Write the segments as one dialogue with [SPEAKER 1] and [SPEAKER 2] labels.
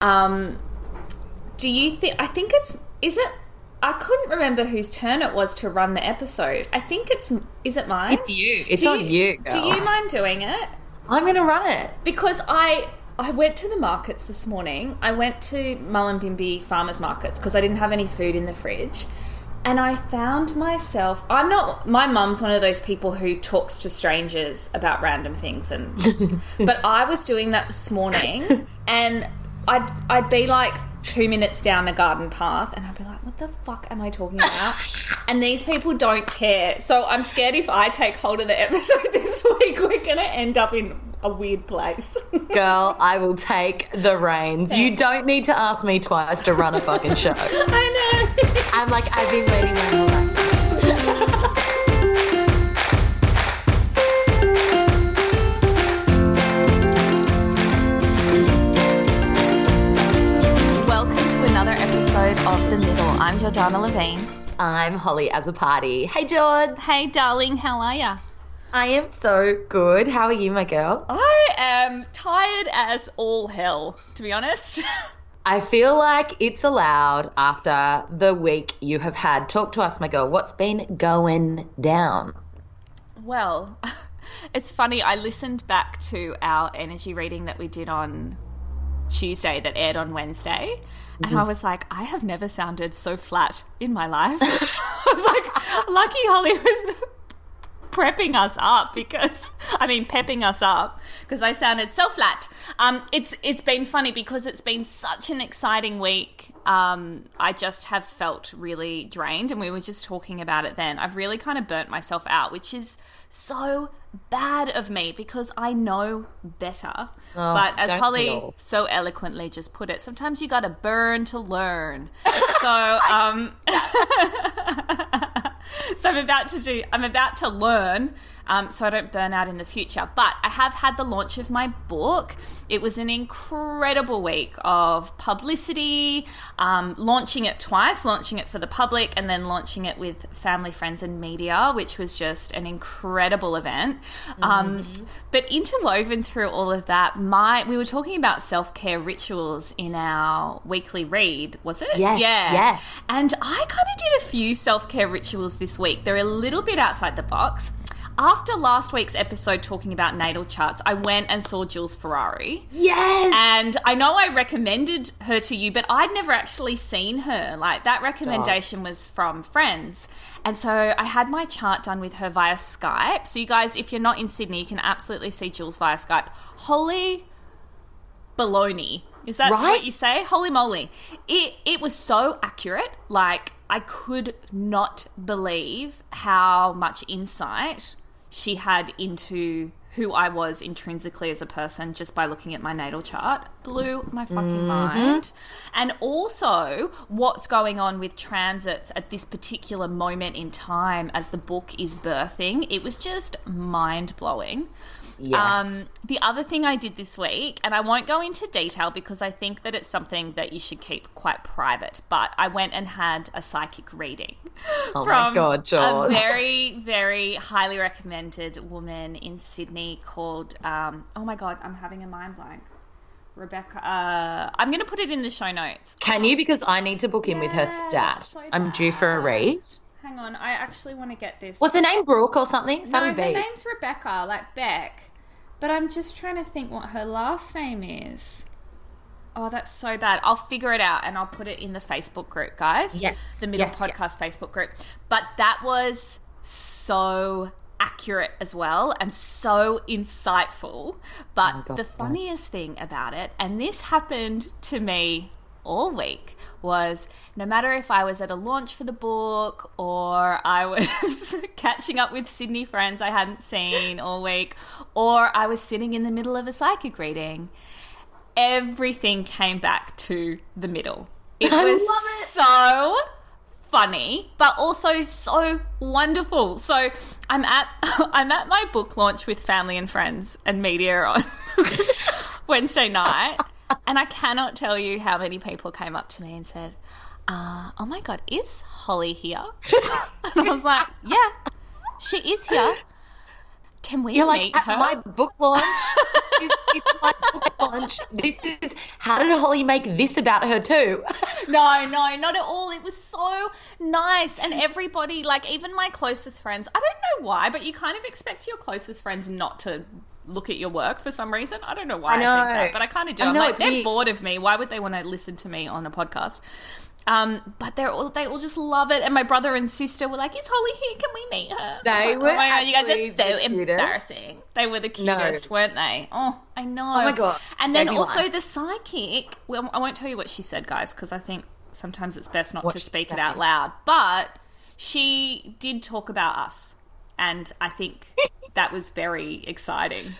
[SPEAKER 1] Um, do you think? I think it's. Is it? I couldn't remember whose turn it was to run the episode. I think it's. Is it mine?
[SPEAKER 2] It's you. It's
[SPEAKER 1] do
[SPEAKER 2] on you,
[SPEAKER 1] Do
[SPEAKER 2] girl.
[SPEAKER 1] you mind doing it?
[SPEAKER 2] I'm going to run it.
[SPEAKER 1] Because I. I went to the markets this morning. I went to Mullumbimby farmers markets because I didn't have any food in the fridge. And I found myself I'm not my mum's one of those people who talks to strangers about random things and but I was doing that this morning and I'd I'd be like 2 minutes down the garden path and I'd be like what the fuck am I talking about? And these people don't care. So I'm scared if I take hold of the episode this week we're going to end up in a weird place.
[SPEAKER 2] Girl, I will take the reins. You don't need to ask me twice to run a fucking show.
[SPEAKER 1] I know.
[SPEAKER 2] I'm like, I've been waiting my whole life.
[SPEAKER 1] Episode of The Middle. I'm Jordanna Levine.
[SPEAKER 2] I'm Holly as a party. Hey, George.
[SPEAKER 1] Hey, darling, how are ya?
[SPEAKER 2] I am so good. How are you, my girl?
[SPEAKER 1] I am tired as all hell, to be honest.
[SPEAKER 2] I feel like it's allowed after the week you have had. Talk to us, my girl. What's been going down?
[SPEAKER 1] well, it's funny. I listened back to our energy reading that we did on Tuesday that aired on Wednesday. And I was like, I have never sounded so flat in my life. I was like, lucky Holly was prepping us up because I mean pepping us up because I sounded so flat. Um, it's it's been funny because it's been such an exciting week. Um, I just have felt really drained, and we were just talking about it then. I've really kind of burnt myself out, which is so bad of me because I know better. but as Holly so eloquently just put it, sometimes you got to burn to learn. so um, so I'm about to do. I'm about to learn, um, so I don't burn out in the future. But I have had the launch of my book. It was an incredible week of publicity, um, launching it twice, launching it for the public, and then launching it with family, friends, and media, which was just an incredible event. Um, but interwoven through all of that, my we were talking about self care rituals in our weekly read. Was it?
[SPEAKER 2] Yes,
[SPEAKER 1] Yeah.
[SPEAKER 2] yes.
[SPEAKER 1] And I kind of did a few self care rituals this week. They're a little bit outside the box. After last week's episode talking about natal charts, I went and saw Jules Ferrari.
[SPEAKER 2] Yes.
[SPEAKER 1] And I know I recommended her to you, but I'd never actually seen her. Like that recommendation was from friends. And so I had my chart done with her via Skype. So you guys, if you're not in Sydney, you can absolutely see Jules via Skype. Holy baloney. Is that
[SPEAKER 2] Right?
[SPEAKER 1] what you say? Holy moly. It it was so accurate. Like I could not believe how much insight she had into who I was intrinsically as a person just by looking at my natal chart. Blew my fucking mm-hmm. mind. And also what's going on with transits at this particular moment in time as the book is birthing. It was just mind blowing.
[SPEAKER 2] Yes.
[SPEAKER 1] Um, the other thing I did this week, and I won't go into detail because I think that it's something that you should keep quite private, but I went and had a psychic reading.
[SPEAKER 2] oh my
[SPEAKER 1] from
[SPEAKER 2] God,
[SPEAKER 1] A very, very highly recommended woman in Sydney called, um, oh my God, I'm having a mind blank. Rebecca. Uh, I'm going to put it in the show notes.
[SPEAKER 2] Can you? Because I need to book in with her
[SPEAKER 1] Yeah,
[SPEAKER 2] stat.
[SPEAKER 1] so
[SPEAKER 2] I'm due for a read.
[SPEAKER 1] Hang on, I actually want to get this.
[SPEAKER 2] Was her name? Brooke or something?
[SPEAKER 1] No, her name's Rebecca, like Beck. But I'm just trying to think what her last name is. Oh, that's so bad. I'll figure it out and I'll put it in the Facebook group, guys.
[SPEAKER 2] Yes,
[SPEAKER 1] The Middle
[SPEAKER 2] yes,
[SPEAKER 1] Podcast Facebook group. But that was so accurate as well and so insightful. But
[SPEAKER 2] Oh God,
[SPEAKER 1] the funniest thing about it, and this happened to me all week was no matter if I was at a launch for the book or I was catching up with Sydney friends I hadn't seen all week or I was sitting in the middle of a psychic reading, everything came back to the middle. It
[SPEAKER 2] I
[SPEAKER 1] was
[SPEAKER 2] it.
[SPEAKER 1] so funny, but also so wonderful. So I'm at I'm at my book launch with family and friends and media on Wednesday night, and I cannot tell you how many people came up to me and said, uh, "Oh my god, is Holly here?" and I was like, "Yeah, she is here. Can we
[SPEAKER 2] You're like
[SPEAKER 1] meet
[SPEAKER 2] at
[SPEAKER 1] her?"
[SPEAKER 2] my book launch. it's, it's my book launch. This is how did Holly make this about her too?
[SPEAKER 1] No, no, not at all. It was so nice. And everybody, like even my closest friends, I don't know why, but you kind of expect your closest friends not to look at your work for some reason. I don't know why I,
[SPEAKER 2] I know.
[SPEAKER 1] think that, but I kind of do.
[SPEAKER 2] I
[SPEAKER 1] I'm like, they're
[SPEAKER 2] weird.
[SPEAKER 1] bored of me. Why would they want to listen to me on a podcast? Um, but they're all they all just love it. And my brother and sister were like, "Is Holly here? Can we meet her?"
[SPEAKER 2] They
[SPEAKER 1] like,
[SPEAKER 2] were
[SPEAKER 1] oh my god, you guys are so
[SPEAKER 2] the
[SPEAKER 1] embarrassing. They were the
[SPEAKER 2] No.
[SPEAKER 1] cutest, weren't they? Oh, I know.
[SPEAKER 2] Oh my God.
[SPEAKER 1] And then also the psychic. Well, I won't tell you what she said, guys, because I think sometimes it's best not
[SPEAKER 2] What
[SPEAKER 1] to speak it out loud. But she did talk about us, and I think that was very exciting.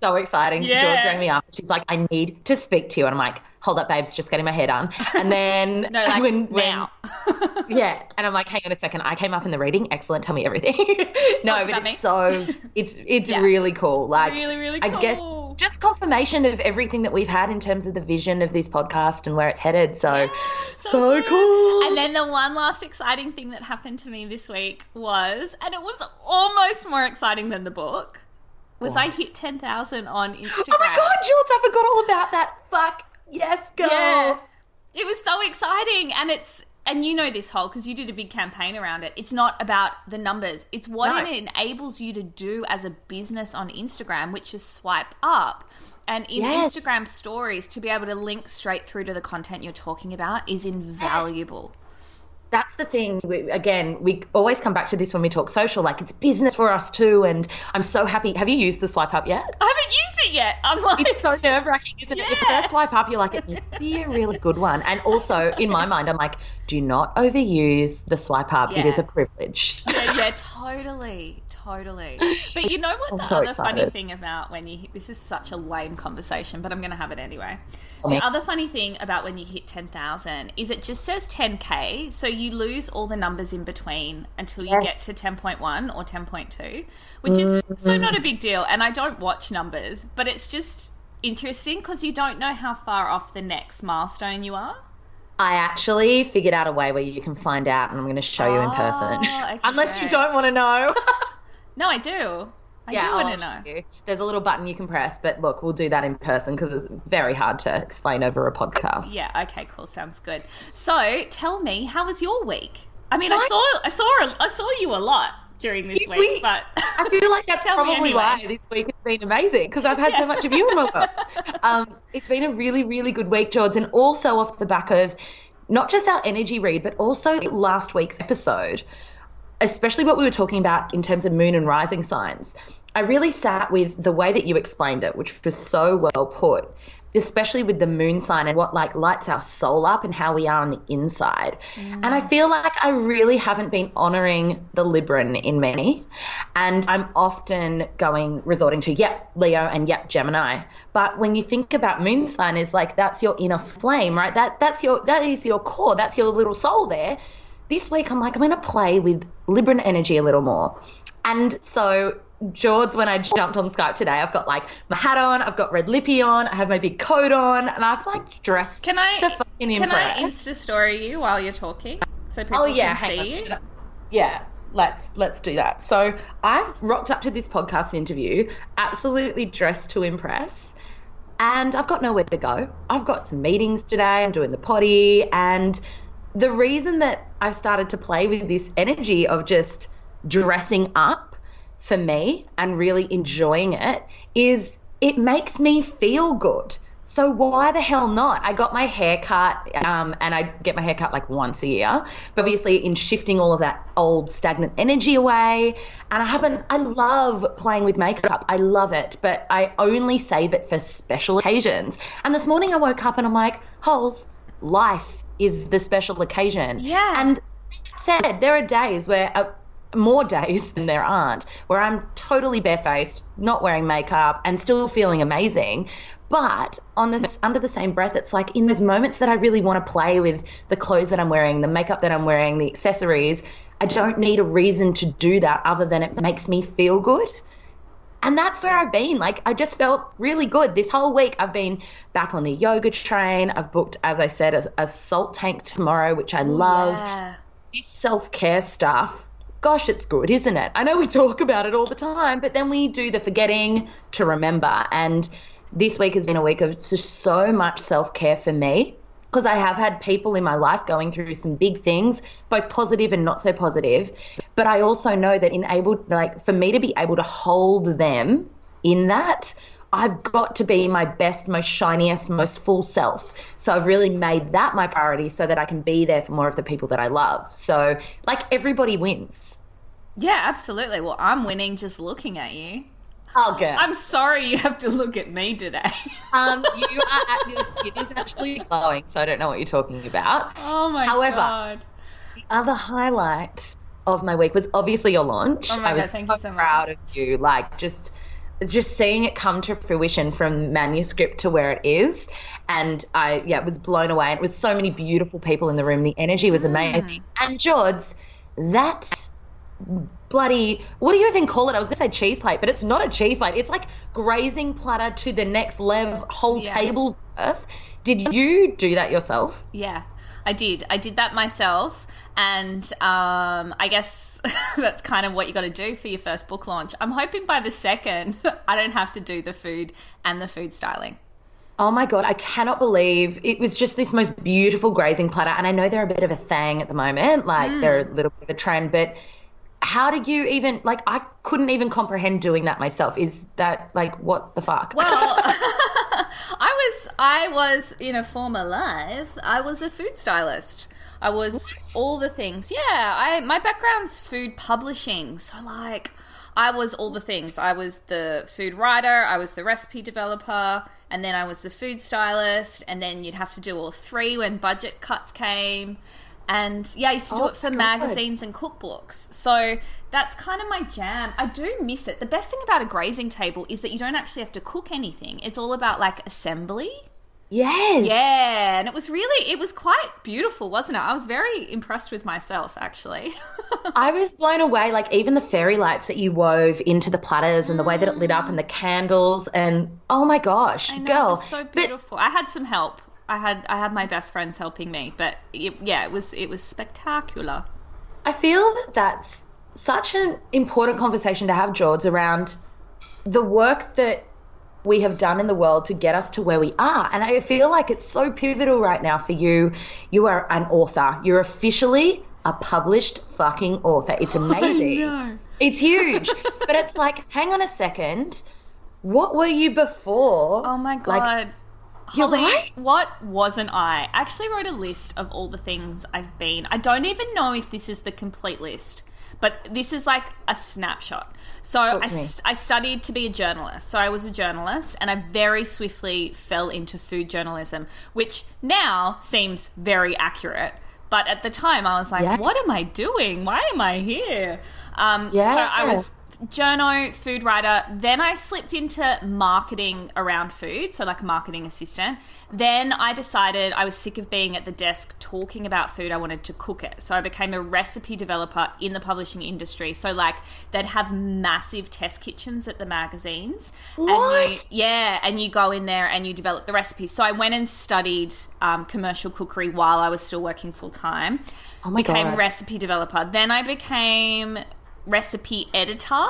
[SPEAKER 2] so exciting.
[SPEAKER 1] Yeah.
[SPEAKER 2] George rang me up. She's like, I need to speak to you. And I'm like, hold up, babes, just getting my hair done. And then
[SPEAKER 1] No, like
[SPEAKER 2] when, when-
[SPEAKER 1] now.
[SPEAKER 2] yeah. And I'm like, hang on a second. I came up in the reading. Excellent. Tell me everything. no,
[SPEAKER 1] it's
[SPEAKER 2] but it's
[SPEAKER 1] me.
[SPEAKER 2] so it's it's
[SPEAKER 1] Yeah.
[SPEAKER 2] really cool. Like
[SPEAKER 1] really, really
[SPEAKER 2] I guess
[SPEAKER 1] cool.
[SPEAKER 2] Just confirmation of everything that we've had in terms of the vision of this podcast and where it's headed. So so,
[SPEAKER 1] good.
[SPEAKER 2] cool.
[SPEAKER 1] And then the one last exciting thing that happened to me this week was, and it was almost more exciting than the book, was I hit 10,000 on Instagram.
[SPEAKER 2] Oh my god, Jules, I forgot all about that. Fuck. Yes, girl.
[SPEAKER 1] Yeah. It was so exciting. And it's, and you know this whole, because you did a big campaign around it. It's not about the numbers, it's what
[SPEAKER 2] No.
[SPEAKER 1] it enables you to do as a business on Instagram, which is swipe up. And in
[SPEAKER 2] Yes.
[SPEAKER 1] Instagram stories, to be able to link straight through to the content you're talking about is invaluable.
[SPEAKER 2] That's the thing. We, again, we always come back to this when we talk social. Like it's business for us too, and I'm so happy. Have you used the swipe up yet?
[SPEAKER 1] I haven't used it yet. I'm like,
[SPEAKER 2] It's so nerve wracking, isn't it? The
[SPEAKER 1] Yeah.
[SPEAKER 2] first swipe up, you're like, it needs to be a really good one. And also, in my mind, I'm like, do not overuse the swipe up. It
[SPEAKER 1] Yeah.
[SPEAKER 2] is a privilege.
[SPEAKER 1] yeah, yeah, totally, totally. But you know what? The
[SPEAKER 2] so
[SPEAKER 1] other funny thing about when you hit, this is such a lame conversation, but I'm going to have it anyway.
[SPEAKER 2] me.
[SPEAKER 1] The other funny thing about when you hit ten thousand is it just says ten k, so you lose all the numbers in between until you
[SPEAKER 2] Yes.
[SPEAKER 1] get to ten point one or ten point two, which is so mm. not a big deal. And I don't watch numbers, but it's just interesting because you don't know how far off the next milestone you are.
[SPEAKER 2] I actually figured out a way where you can find out, and I'm going to show you in person.
[SPEAKER 1] Oh, okay,
[SPEAKER 2] Unless you don't want to know.
[SPEAKER 1] No, I do. I do want to know.
[SPEAKER 2] you. There's a little button you can press, but look, we'll do that in person because it's very hard to explain over a podcast.
[SPEAKER 1] Yeah. Okay. Cool. Sounds good. So, tell me, how was your week? I mean, I
[SPEAKER 2] Mine-
[SPEAKER 1] saw, I saw, I saw you a lot during this week,
[SPEAKER 2] week-
[SPEAKER 1] but
[SPEAKER 2] I feel like that's probably
[SPEAKER 1] anyway.
[SPEAKER 2] why this week has been amazing because I've had so much of you in my life. Um, it's been a really, really good week, George, and also off the back of not just our energy read, but also last week's episode, especially what we were talking about in terms of moon and rising signs. I really sat with the way that you explained it, which was so well put, especially with the moon sign and what like lights our soul up and how we are on the inside. Mm. And I feel like I really haven't been honoring the Libran in many. And I'm often going resorting to yep, Leo and yep, Gemini. But when you think about moon sign is like that's your inner flame, right? That that's your that is your core, that's your little soul there. This week I'm like I'm going to play with Libran energy a little more. And so George, when I jumped on Skype today, I've got like my hat on, I've got red lippy on, I have my big coat on, and I've like dressed
[SPEAKER 1] can I
[SPEAKER 2] to fucking
[SPEAKER 1] can I. Insta story you while you're talking so oh, people
[SPEAKER 2] oh yeah,
[SPEAKER 1] can see you?
[SPEAKER 2] Yeah, let's let's do that. So I've rocked up to this podcast interview absolutely dressed to impress. And I've got nowhere to go. I've got some meetings today. I'm doing the potty. And the reason that I've started to play with this energy of just dressing up for me and really enjoying it is it makes me feel good. So why the hell not? I got my hair cut, um, and I get my hair cut like once a year. But obviously, in shifting all of that old stagnant energy away, and I haven't. I love playing with makeup. I love it, but I only save it for special occasions. And this morning, I woke up and I'm like, Holes, life is the special occasion.
[SPEAKER 1] Yeah.
[SPEAKER 2] And that said, there are days where, uh, more days than there aren't, where I'm totally barefaced, not wearing makeup, and still feeling amazing. But on this, under the same breath, it's like in those moments that I really want to play with the clothes that I'm wearing, the makeup that I'm wearing, the accessories, I don't need a reason to do that other than it makes me feel good. And that's where I've been. Like, I just felt really good this whole week. I've been back on the yoga train. I've booked, as I said, a, a salt tank tomorrow, which I love.
[SPEAKER 1] Yeah.
[SPEAKER 2] This self care stuff, gosh, it's good, isn't it? I know we talk about it all the time, but then we do the forgetting to remember. And this week has been a week of just so much self care for me because I have had people in my life going through some big things, both positive and not so positive. But I also know that in able like for me to be able to hold them in that, I've got to be my best, most shiniest, most full self. So I've really made that my priority so that I can be there for more of the people that I love. So like everybody wins.
[SPEAKER 1] Yeah, absolutely. Well, I'm winning just looking at you.
[SPEAKER 2] Oh, good.
[SPEAKER 1] I'm sorry you have to look at me today.
[SPEAKER 2] Um, you are at, your skin is actually glowing, so I don't know what you're talking about.
[SPEAKER 1] oh my god.
[SPEAKER 2] However,
[SPEAKER 1] god.
[SPEAKER 2] The other highlight of my week was obviously your launch.
[SPEAKER 1] Oh my
[SPEAKER 2] I was
[SPEAKER 1] God, thank
[SPEAKER 2] so
[SPEAKER 1] you so much.
[SPEAKER 2] proud of you. Like just just seeing it come to fruition from manuscript to where it is. And I yeah, was blown away. It was so many beautiful people in the room. The energy was amazing. And Jods, that bloody what do you even call it? I was gonna say cheese plate, but it's not a cheese plate. It's like grazing platter to the next level, whole
[SPEAKER 1] Yeah.
[SPEAKER 2] table's worth. Did you do that yourself?
[SPEAKER 1] Yeah, I did. I did that myself. And um, I guess that's kind of what you got to do for your first book launch. I'm hoping by the second, I don't have to do the food and the food styling.
[SPEAKER 2] Oh my god, I cannot believe it was just this most beautiful grazing platter. And I know they're a bit of a thing at the moment, like they're a little bit of a trend, but how did you even like I couldn't even comprehend doing that myself. Is that like what the fuck?
[SPEAKER 1] Well, I was I was in a former life. I was a food stylist. I was all the things. Yeah, I my background's food publishing. So like I was all the things. I was the food writer, I was the recipe developer, and then I was the food stylist, and then you'd have to do all three when budget cuts came. And yeah, I used to do
[SPEAKER 2] Oh,
[SPEAKER 1] it for
[SPEAKER 2] God.
[SPEAKER 1] magazines and cookbooks. So that's kind of my jam. I do miss it. The best thing about a grazing table is that you don't actually have to cook anything. It's all about like assembly.
[SPEAKER 2] yes.
[SPEAKER 1] Yeah, and it was really it was quite beautiful, wasn't it? I was very impressed with myself actually.
[SPEAKER 2] I was blown away. Like even the fairy lights that you wove into the platters and the way that it lit up and the mm. candles and oh my gosh,
[SPEAKER 1] know,
[SPEAKER 2] girl.
[SPEAKER 1] it was so
[SPEAKER 2] But
[SPEAKER 1] beautiful. I had some help. I had I had my best friends helping me, but it, yeah, it was it was spectacular.
[SPEAKER 2] I feel that that's such an important conversation to have, George, around the work that we have done in the world to get us to where we are. And I feel like it's so pivotal right now for you. You are an author. You're officially a published fucking author. It's amazing.
[SPEAKER 1] know.
[SPEAKER 2] It's huge. but it's like, hang on a second. What were you before?
[SPEAKER 1] Oh my god.
[SPEAKER 2] You're
[SPEAKER 1] Holly,
[SPEAKER 2] right.
[SPEAKER 1] what wasn't I? I actually wrote a list of all the things I've been. I don't even know if this is the complete list, but this is like a snapshot. So I, st- I studied to be a journalist. So I was a journalist and I very swiftly fell into food journalism, which now seems very accurate. But at the time, I was like,
[SPEAKER 2] Yeah.
[SPEAKER 1] what am I doing? Why am I here? Um,
[SPEAKER 2] Yeah.
[SPEAKER 1] So I was journo, food writer. Then I slipped into marketing around food, so like a marketing assistant. Then I decided I was sick of being at the desk talking about food. I wanted to cook it. So I became a recipe developer in the publishing industry. So like they'd have massive test kitchens at the magazines. And you,
[SPEAKER 2] What?
[SPEAKER 1] yeah, and you go in there and you develop the recipes. So I went and studied um, commercial cookery while I was still working full time.
[SPEAKER 2] Oh my
[SPEAKER 1] became
[SPEAKER 2] God.
[SPEAKER 1] recipe developer. Then I became recipe editor.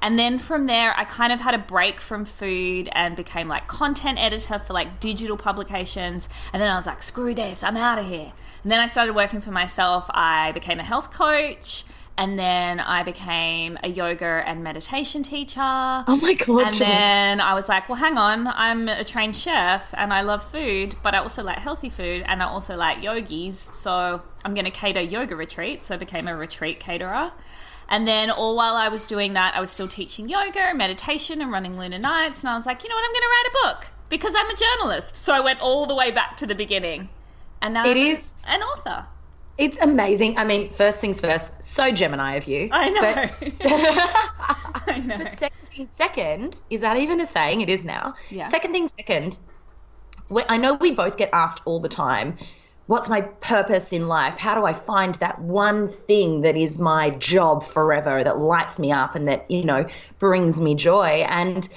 [SPEAKER 1] And then from there, I kind of had a break from food and became like content editor for like digital publications. And then I was like, screw this, I'm out of here. And then I started working for myself. I became a health coach. And then I became a yoga and meditation teacher.
[SPEAKER 2] Oh my God,
[SPEAKER 1] And then I was like, well, hang on, I'm a trained chef and I love food, but I also like healthy food and I also like yogis. So I'm going to cater yoga retreats. So I became a retreat caterer. And then all while I was doing that, I was still teaching yoga and meditation and running Lunar Nights. And I was like, you know what, I'm going to write a book because I'm a journalist. So I went all the way back to the beginning. and now
[SPEAKER 2] It
[SPEAKER 1] I'm
[SPEAKER 2] is-
[SPEAKER 1] an author.
[SPEAKER 2] It's amazing. I mean, first things first, so Gemini of you.
[SPEAKER 1] I know.
[SPEAKER 2] But-
[SPEAKER 1] I know.
[SPEAKER 2] Second thing second, is that even a saying? It is now.
[SPEAKER 1] Yeah.
[SPEAKER 2] Second thing second, I know we both get asked all the time, what's my purpose in life? How do I find that one thing that is my job forever, that lights me up and that, you know, brings me joy? And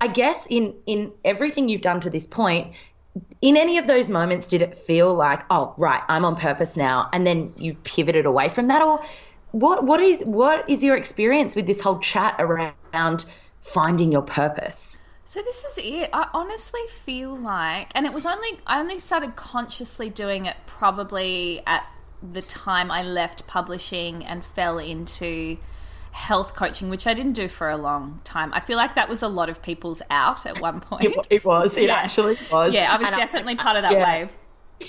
[SPEAKER 2] I guess in in everything you've done to this point, in any of those moments did it feel like, oh, right, I'm on purpose now, and then you pivoted away from that or what what is what is your experience with this whole chat around finding your purpose?
[SPEAKER 1] So this is it. I honestly feel like, and it was only I only started consciously doing it probably at the time I left publishing and fell into health coaching, which I didn't do for a long time. I feel like that was a lot of people's out at one point.
[SPEAKER 2] It was. It
[SPEAKER 1] Yeah.
[SPEAKER 2] actually was.
[SPEAKER 1] Yeah, I was
[SPEAKER 2] And
[SPEAKER 1] definitely part of that
[SPEAKER 2] Yeah.
[SPEAKER 1] wave.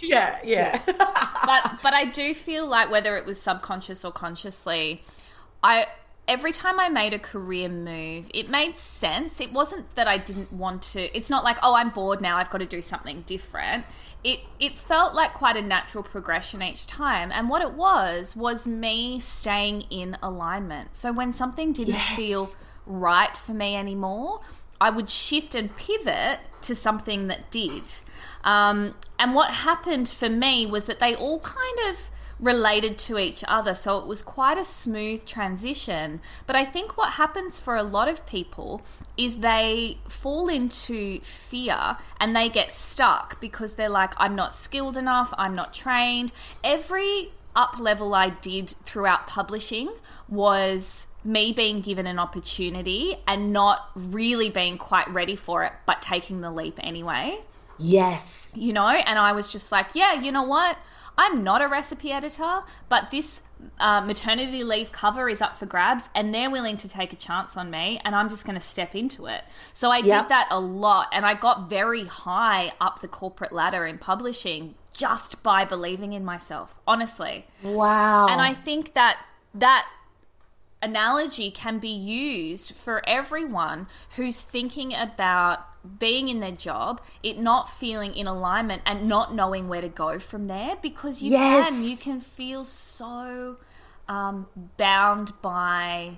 [SPEAKER 2] yeah, yeah.
[SPEAKER 1] but but I do feel like whether it was subconscious or consciously, I every time I made a career move, it made sense. It wasn't that I didn't want to. It's not like oh I'm bored now. I've got to do something different. It it felt like quite a natural progression each time. And what it was was me staying in alignment. So when something didn't
[SPEAKER 2] Yes.
[SPEAKER 1] feel right for me anymore, I would shift and pivot to something that did. Um, and what happened for me was that they all kind of related to each other. So it was quite a smooth transition. But I think what happens for a lot of people is they fall into fear and they get stuck because they're like, I'm not skilled enough, I'm not trained. Every up level I did throughout publishing was me being given an opportunity and not really being quite ready for it, but taking the leap anyway
[SPEAKER 2] yes.
[SPEAKER 1] you know and i was just like yeah you know what i'm not a recipe editor but this uh, maternity leave cover is up for grabs and they're willing to take a chance on me and i'm just going to step into it so i
[SPEAKER 2] Yep.
[SPEAKER 1] did that a lot and i got very high up the corporate ladder in publishing just by believing in myself honestly
[SPEAKER 2] Wow.
[SPEAKER 1] and I think that that analogy can be used for everyone who's thinking about being in their job, it not feeling in alignment and not knowing where to go from there because you
[SPEAKER 2] Yes.
[SPEAKER 1] can you can feel so um, bound by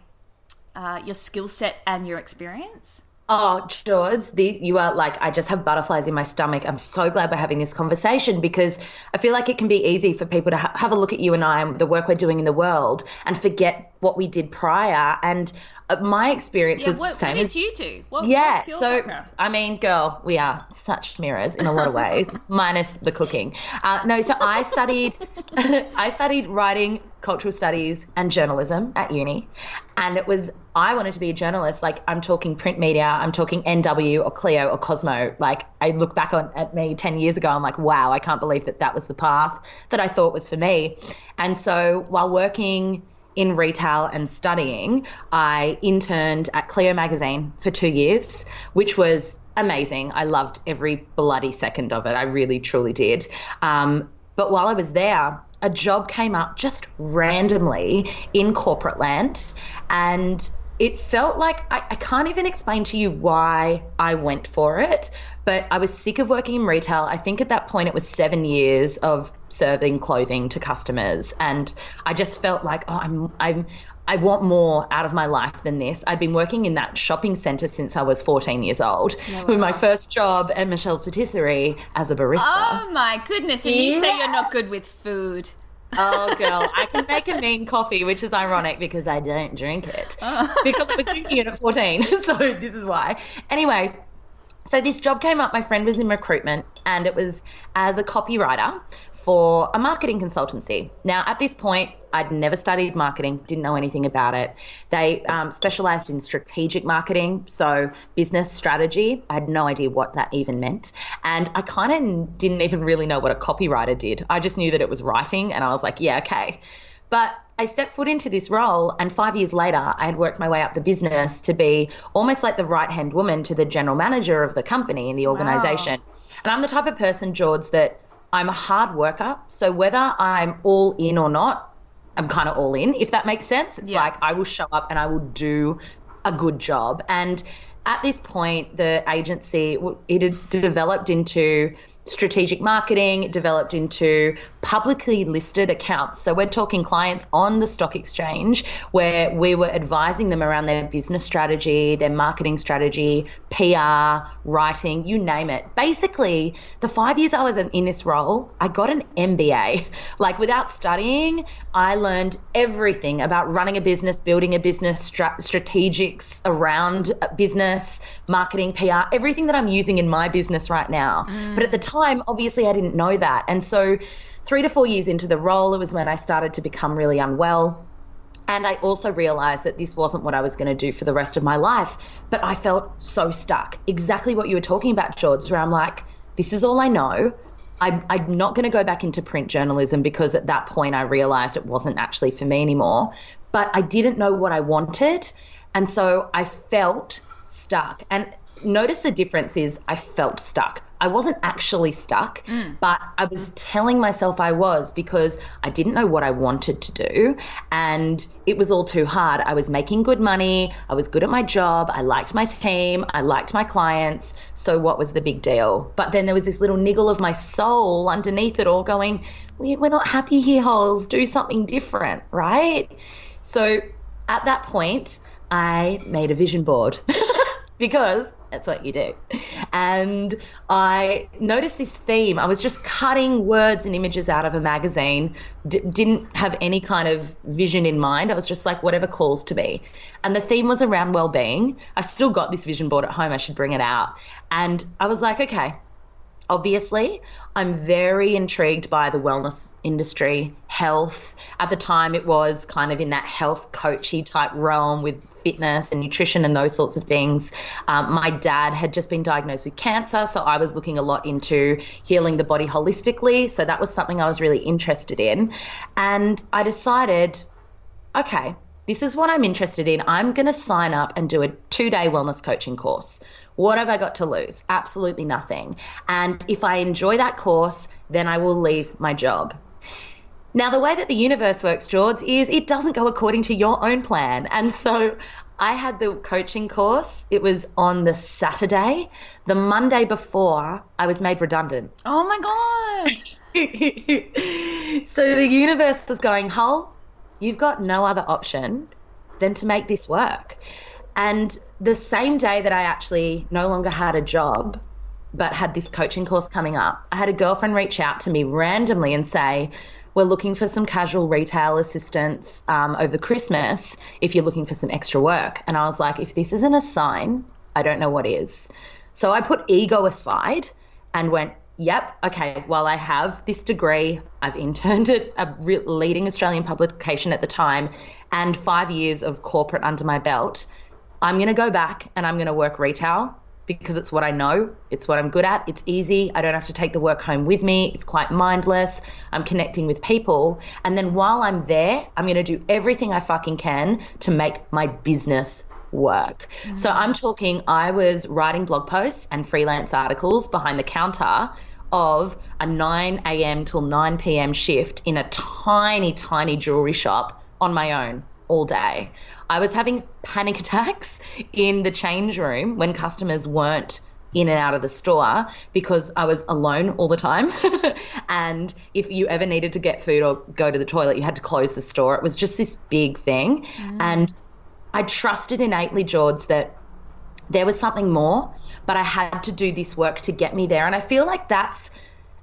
[SPEAKER 1] uh, your skill set and your experience.
[SPEAKER 2] Oh, George, the, you are like, I just have butterflies in my stomach. I'm so glad we're having this conversation because I feel like it can be easy for people to ha- have a look at you and I and the work we're doing in the world and forget what we did prior. And my experience
[SPEAKER 1] Yeah,
[SPEAKER 2] was
[SPEAKER 1] what,
[SPEAKER 2] the same
[SPEAKER 1] what did
[SPEAKER 2] as
[SPEAKER 1] you do? What,
[SPEAKER 2] yeah,
[SPEAKER 1] what's your
[SPEAKER 2] so
[SPEAKER 1] background?
[SPEAKER 2] I mean, girl, we are such mirrors in a lot of ways, minus the cooking. Uh, no, so I studied, I studied writing, cultural studies, and journalism at uni, and it was I wanted to be a journalist. Like I'm talking print media, I'm talking NW or Cleo or Cosmo. Like I look back on at me ten years ago, I'm like, wow, I can't believe that that was the path that I thought was for me. And so while working in retail and studying, I interned at Cleo magazine for two years, which was amazing. I loved every bloody second of it. I really, truly did. Um, but while I was there, a job came up just randomly in corporate land. And it felt like I, I can't even explain to you why I went for it, but I was sick of working in retail. I think at that point it was seven years of serving clothing to customers, and I just felt like oh, I'm I'm I want more out of my life than this. I'd been working in that shopping centre since I was 14 years old, with my first job at Michel's Patisserie as a barista.
[SPEAKER 1] Oh my goodness! And you say you're not good with food.
[SPEAKER 2] Oh, girl, I can make a mean coffee, which is ironic because I don't drink it. Oh. Because I was drinking it at 14. So this is why. Anyway, so this job came up. My friend was in recruitment, and it was as a copywriter for a marketing consultancy. Now, at this point, I'd never studied marketing, didn't know anything about it. They um, specialized in strategic marketing, so business strategy. I had no idea what that even meant. And I kind of didn't even really know what a copywriter did. I just knew that it was writing, and I was like, yeah, okay. But I stepped foot into this role, and five years later, I had worked my way up the business to be almost like the right hand woman to the general manager of the company in the organization. And I'm the type of person, George, that I'm a hard worker. So whether I'm all in or not, I'm kind of all in, if that makes sense. It's
[SPEAKER 1] Yeah.
[SPEAKER 2] like I will show up and I will do a good job. And at this point, the agency, it had developed into strategic marketing, it developed into publicly listed accounts. So we're talking clients on the stock exchange where we were advising them around their business strategy, their marketing strategy, PR, writing, you name it. Basically, the five years I was in this role, I got an MBA. Like without studying, I learned everything about running a business, building a business, stra- strategics around business, marketing, PR, everything that I'm using in my business right now. Mm. But at the time, obviously, I didn't know that. And so, three to four years into the role, it was when I started to become really unwell. And I also realized that this wasn't what I was going to do for the rest of my life. But I felt so stuck. Exactly what you were talking about, George, where I'm like, this is all I know. I'm, I'm not going to go back into print journalism because at that point I realized it wasn't actually for me anymore. But I didn't know what I wanted. And so I felt stuck. And notice the difference is I felt stuck. I wasn't actually stuck, mm. but I was telling myself I was because I didn't know what I wanted to do. And it was all too hard. I was making good money. I was good at my job. I liked my team. I liked my clients. So, what was the big deal? But then there was this little niggle of my soul underneath it all going, We're not happy here, Holes. Do something different, right? So, at that point, I made a vision board because that's what you do. And I noticed this theme. I was just cutting words and images out of a magazine, d- didn't have any kind of vision in mind. I was just like, whatever calls to me. And the theme was around well being. I've still got this vision board at home. I should bring it out. And I was like, okay, obviously, I'm very intrigued by the wellness industry, health. At the time, it was kind of in that health coachy type realm with fitness and nutrition and those sorts of things. Um, my dad had just been diagnosed with cancer, so I was looking a lot into healing the body holistically. So that was something I was really interested in. And I decided, okay, this is what I'm interested in. I'm going to sign up and do a two day wellness coaching course. What have I got to lose? Absolutely nothing. And if I enjoy that course, then I will leave my job. Now, the way that the universe works, George, is it doesn't go according to your own plan. And so I had the coaching course. It was on the Saturday. The Monday before, I was made redundant.
[SPEAKER 1] Oh my God.
[SPEAKER 2] so the universe was going, Hull, you've got no other option than to make this work. And the same day that I actually no longer had a job, but had this coaching course coming up, I had a girlfriend reach out to me randomly and say, We're looking for some casual retail assistance um, over Christmas if you're looking for some extra work. And I was like, If this isn't a sign, I don't know what is. So I put ego aside and went, Yep, okay, well, I have this degree. I've interned at a leading Australian publication at the time and five years of corporate under my belt. I'm going to go back and I'm going to work retail because it's what I know. It's what I'm good at. It's easy. I don't have to take the work home with me. It's quite mindless. I'm connecting with people. And then while I'm there, I'm going to do everything I fucking can to make my business work. Mm-hmm. So I'm talking, I was writing blog posts and freelance articles behind the counter of a 9 a.m. till 9 p.m. shift in a tiny, tiny jewelry shop on my own all day. I was having panic attacks in the change room when customers weren't in and out of the store because I was alone all the time. and if you ever needed to get food or go to the toilet, you had to close the store. It was just this big thing. Mm. And I trusted innately, George, that there was something more, but I had to do this work to get me there. And I feel like that's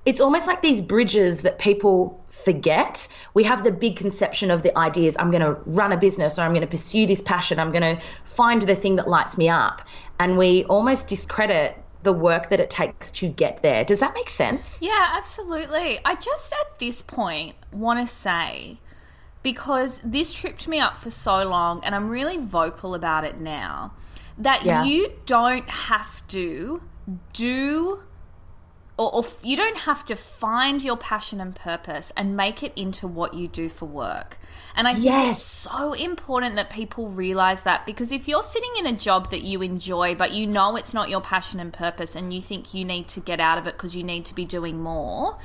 [SPEAKER 2] it's almost like these bridges that people forget. We have the big conception of the ideas I'm going to run a business or I'm going to pursue this passion, I'm going to find the thing that lights me up. And we almost discredit the work that it takes to get there. Does that make sense?
[SPEAKER 1] Yeah, absolutely. I just at this point want to say, because this tripped me up for so long and I'm really vocal about it now, that yeah. you don't have to do or, or you don't have to find your passion and purpose and make it into what you do for work. And I think yes. it's so important that people realize that because if you're sitting in a job that you enjoy, but you know it's not your passion and purpose, and you think you need to get out of it because you need to be doing more,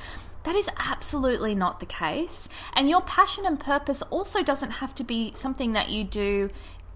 [SPEAKER 1] that is absolutely not the case. And your passion and purpose also doesn't have to be something that you do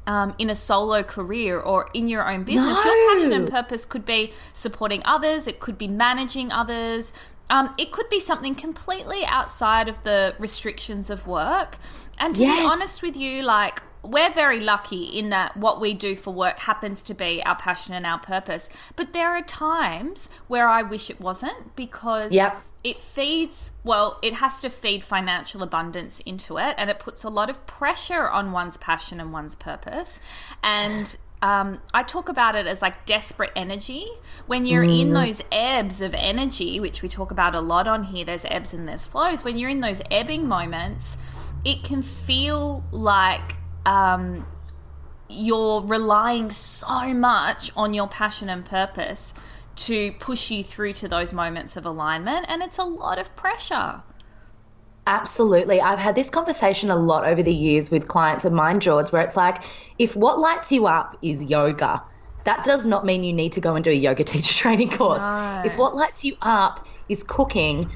[SPEAKER 1] um, in a solo career or in your own business.
[SPEAKER 2] No.
[SPEAKER 1] Your passion and purpose could be supporting others, it could be managing others. Um, it could be something completely outside of the restrictions of work. And to be honest with you, like, we're very lucky in that what we do for work happens to be our passion and our purpose. But there are times where I wish it wasn't because
[SPEAKER 2] Yep.
[SPEAKER 1] It feeds well it has to feed financial abundance into it and it puts a lot of pressure on one's passion and one's purpose and um, I talk about it as like desperate energy. When you're in those ebbs of energy, which we talk about a lot on here, there's ebbs and there's flows. When you're in those ebbing moments, it can feel like um, you're relying so much on your passion and purpose to push you through to those moments of alignment, and it's a lot of pressure.
[SPEAKER 2] Absolutely. I've had this conversation a lot over the years with clients of mine, George, where it's like, if what lights you up is yoga, that does not mean you need to go and do a yoga teacher training course. If what lights you up is cooking,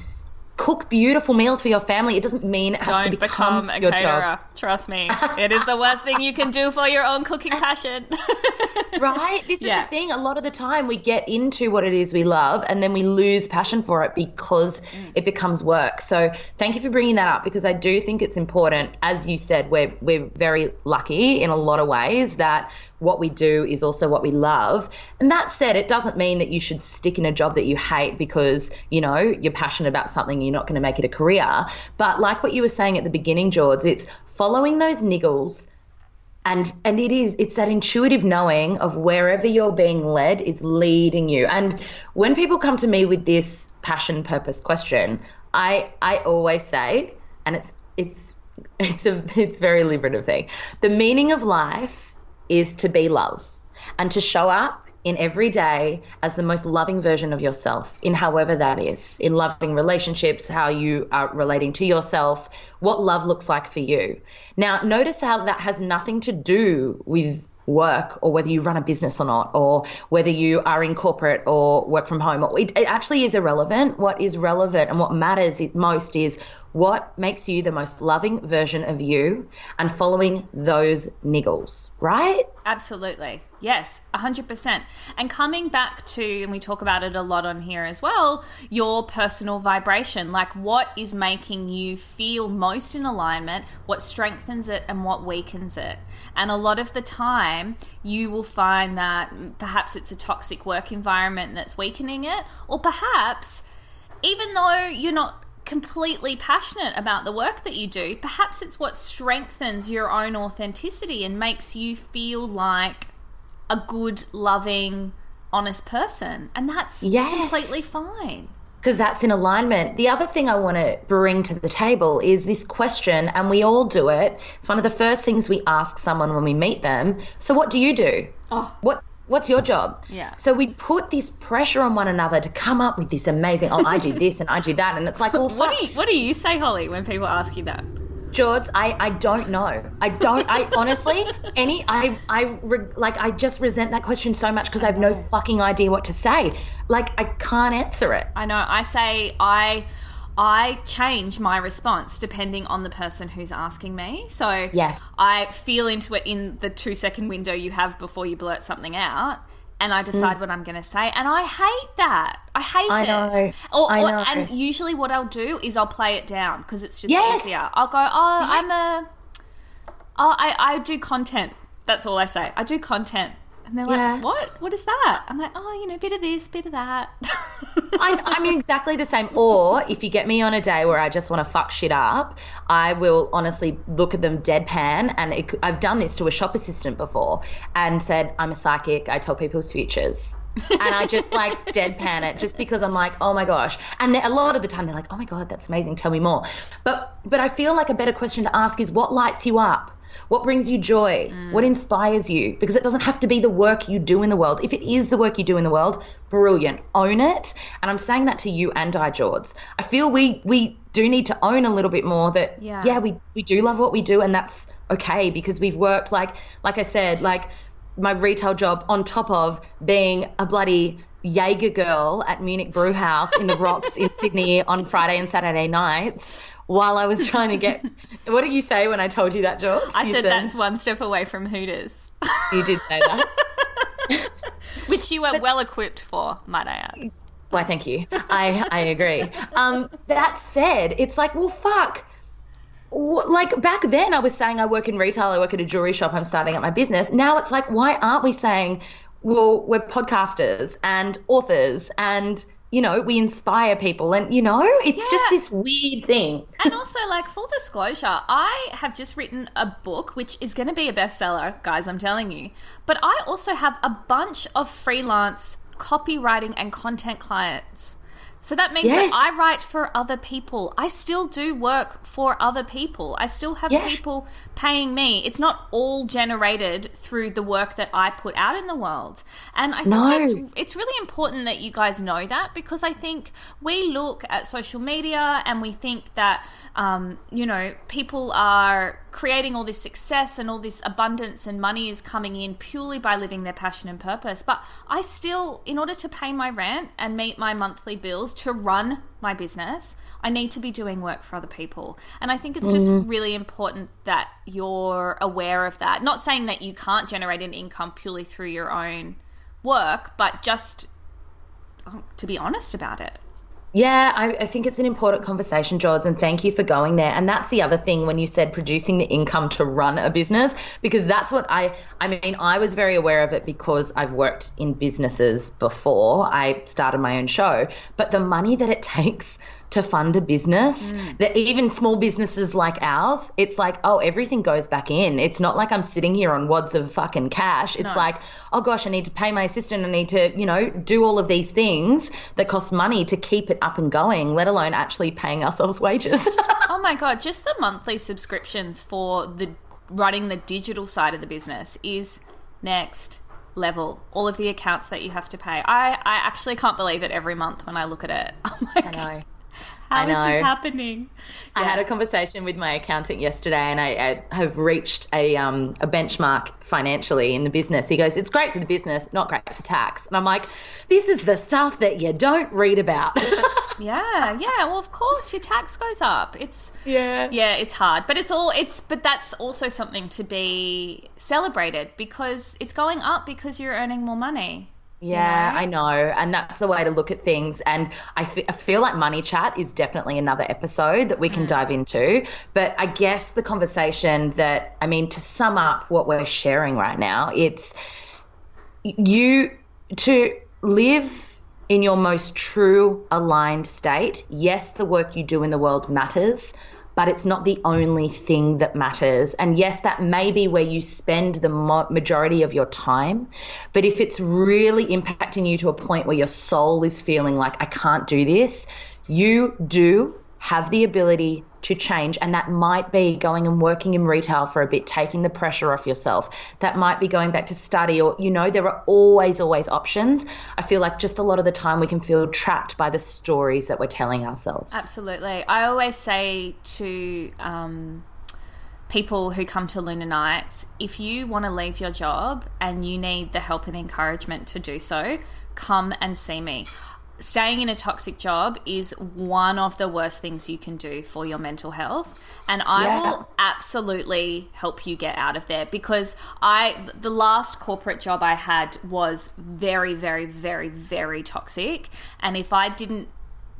[SPEAKER 2] cook beautiful meals for your family. It doesn't mean it has to
[SPEAKER 1] Don't
[SPEAKER 2] become,
[SPEAKER 1] become a
[SPEAKER 2] your
[SPEAKER 1] caterer.
[SPEAKER 2] job.
[SPEAKER 1] Trust me, it is the worst thing you can do for your own cooking passion.
[SPEAKER 2] right? This is the thing. A lot of the time, we get into what it is we love, and then we lose passion for it because
[SPEAKER 1] Mm.
[SPEAKER 2] it becomes work. So, thank you for bringing that up because I do think it's important. As you said, we're we're very lucky in a lot of ways that what we do is also what we love. And that said, it doesn't mean that you should stick in a job that you hate because you know you're passionate about something. You're not going to make it a career. But like what you were saying at the beginning, George, it's following those niggles and and it is it's that intuitive knowing of wherever you're being led it's leading you and when people come to me with this passion purpose question i i always say and it's it's it's a it's very liberative thing the meaning of life is to be love and to show up in every day as the most loving version of yourself in however that is in loving relationships how you are relating to yourself what love looks like for you. Now notice how that has nothing to do with work or whether you run a business or not or whether you are in corporate or work from home. It, it actually is irrelevant. What is relevant and what matters most is what makes you the most loving version of you and following those niggles right
[SPEAKER 1] Absolutely. Yes, 100%. And coming back to, and we talk about it a lot on here as well, your personal vibration. Like what is making you feel most in alignment, what strengthens it, and what weakens it. And a lot of the time, you will find that perhaps it's a toxic work environment that's weakening it, or perhaps even though you're not completely passionate about the work that you do, perhaps it's what strengthens your own authenticity and makes you feel like a good, loving, honest person. And that's
[SPEAKER 2] Yes.
[SPEAKER 1] completely fine.
[SPEAKER 2] because that's in alignment. The other thing I want to bring to the table is this question, and we all do it. It's one of the first things we ask someone when we meet them. So, what do you do?
[SPEAKER 1] Oh.
[SPEAKER 2] What What's your job?
[SPEAKER 1] Yeah.
[SPEAKER 2] So we put this pressure on one another to come up with this amazing. Oh, I do this and I do that, and it's like, well,
[SPEAKER 1] What do you What do you say, Holly, when people ask you that?
[SPEAKER 2] George, I, I don't know. I don't. I honestly, any, I, I, re, like, I just resent that question so much because I have no fucking idea what to say. Like, I can't answer it.
[SPEAKER 1] I know. I say I. I change my response depending on the person who's asking me. So
[SPEAKER 2] Yes.
[SPEAKER 1] I feel into it in the two second window you have before you blurt something out, and I decide what I'm going to say. And I hate that. I hate
[SPEAKER 2] Mm. I
[SPEAKER 1] it. Or,
[SPEAKER 2] I
[SPEAKER 1] or- and usually, what I'll do is I'll play it down because it's just
[SPEAKER 2] Yes.
[SPEAKER 1] easier. I'll go, oh, I'm a, oh, I, I do content. That's all I say. I do content. And they're
[SPEAKER 2] Yeah.
[SPEAKER 1] like, what? What is that? I'm like, oh, you know, bit of this, bit of that.
[SPEAKER 2] I, I'm exactly the same. Or if you get me on a day where I just want to fuck shit up, I will honestly look at them deadpan. And it, I've done this to a shop assistant before and said, I'm a psychic. I tell people's futures. and I just like deadpan it just because I'm like, oh my gosh. And a lot of the time they're like, oh my God, that's amazing. Tell me more. But, but I feel like a better question to ask is what lights you up? What brings you joy? Mm. What inspires you? Because it doesn't have to be the work you do in the world. If it is the work you do in the world, brilliant. Own it. And I'm saying that to you and I, George. I feel we we do need to own a little bit more that
[SPEAKER 1] Yeah.
[SPEAKER 2] yeah, we, we do love what we do and that's okay because we've worked like like I said, like my retail job on top of being a bloody Jaeger girl at Munich Brauhaus in the rocks in Sydney on Friday and Saturday nights while I was trying to get. What did you say when I told you that, George?
[SPEAKER 1] I
[SPEAKER 2] You
[SPEAKER 1] said that's one step away from Hooters,
[SPEAKER 2] You did say that.
[SPEAKER 1] which you were well equipped for, might I add.
[SPEAKER 2] Why, thank you. I I agree. Um, that said, it's like, well, fuck. Like back then, I was saying I work in retail, I work at a jewelry shop, I'm starting up my business. Now it's like, why aren't we saying, well, we're podcasters and authors and, you know, we inspire people and, you know, it's just this weird thing.
[SPEAKER 1] And also, like, full disclosure, I have just written a book which is going to be a bestseller, guys, I'm telling you. But I also have a bunch of freelance copywriting and content clients. So that means
[SPEAKER 2] Yes.
[SPEAKER 1] that I write for other people. I still do work for other people. I still have
[SPEAKER 2] Yeah.
[SPEAKER 1] people paying me. It's not all generated through the work that I put out in the world. And I think
[SPEAKER 2] No.
[SPEAKER 1] that's it's really important that you guys know that because I think we look at social media and we think that um, you know people are creating all this success and all this abundance and money is coming in purely by living their passion and purpose. But I still, in order to pay my rent and meet my monthly bills to run my business, I need to be doing work for other people. And I think it's just really important that you're aware of that. Not saying that you can't generate an income purely through your own work, but just um, to be honest about it.
[SPEAKER 2] Yeah, I, I think it's an important conversation, George, and thank you for going there. And that's the other thing when you said producing the income to run a business, because that's what I, I mean, I was very aware of it because I've worked in businesses before. I started my own show, but the money that it takes to fund a business, mm. that even small businesses like ours, it's like, oh, everything goes back in. It's not like I'm sitting here on wads of fucking cash. It's like, oh gosh, I need to pay my assistant. I need to, you know, do all of these things that cost money to keep it up and going, let alone actually paying ourselves wages.
[SPEAKER 1] Oh my god, just the monthly subscriptions for the running the digital side of the business is next level. All of the accounts that you have to pay. I, I actually can't believe it every month when I look at it. Like,
[SPEAKER 2] I know.
[SPEAKER 1] How is this happening?
[SPEAKER 2] I had a conversation with my accountant yesterday, and I, I have reached a um, a benchmark financially in the business. He goes, "It's great for the business, not great for tax." And I'm like, "This is the stuff that you don't read about."
[SPEAKER 1] Yeah, yeah. Well, of course, your tax goes up. It's
[SPEAKER 2] Yeah.
[SPEAKER 1] yeah, it's hard, but it's all it's. But that's also something to be celebrated because it's going up because you're earning more money.
[SPEAKER 2] Yeah,
[SPEAKER 1] know?
[SPEAKER 2] I know. And that's the way to look at things. And I fe- I feel like Money Chat is definitely another episode that we can mm. dive into. But I guess the conversation that, I mean, to sum up what we're sharing right now, it's you to live in your most true aligned state. Yes, the work you do in the world matters, but it's not the only thing that matters. And yes, that may be where you spend the majority of your time. But if it's really impacting you to a point where your soul is feeling like, I can't do this, you do have the ability to change. And that might be going and working in retail for a bit, taking the pressure off yourself. That might be going back to study, or, you know, there are always, always options. I feel like just a lot of the time we can feel trapped by the stories that we're telling ourselves.
[SPEAKER 1] Absolutely. I always say to um, people who come to Lunar Nights if you want to leave your job and you need the help and encouragement to do so, come and see me. Staying in a toxic job is one of the worst things you can do for your mental health. And I
[SPEAKER 2] Yeah.
[SPEAKER 1] will absolutely help you get out of there because I the last corporate job I had was very very very very toxic and if I didn't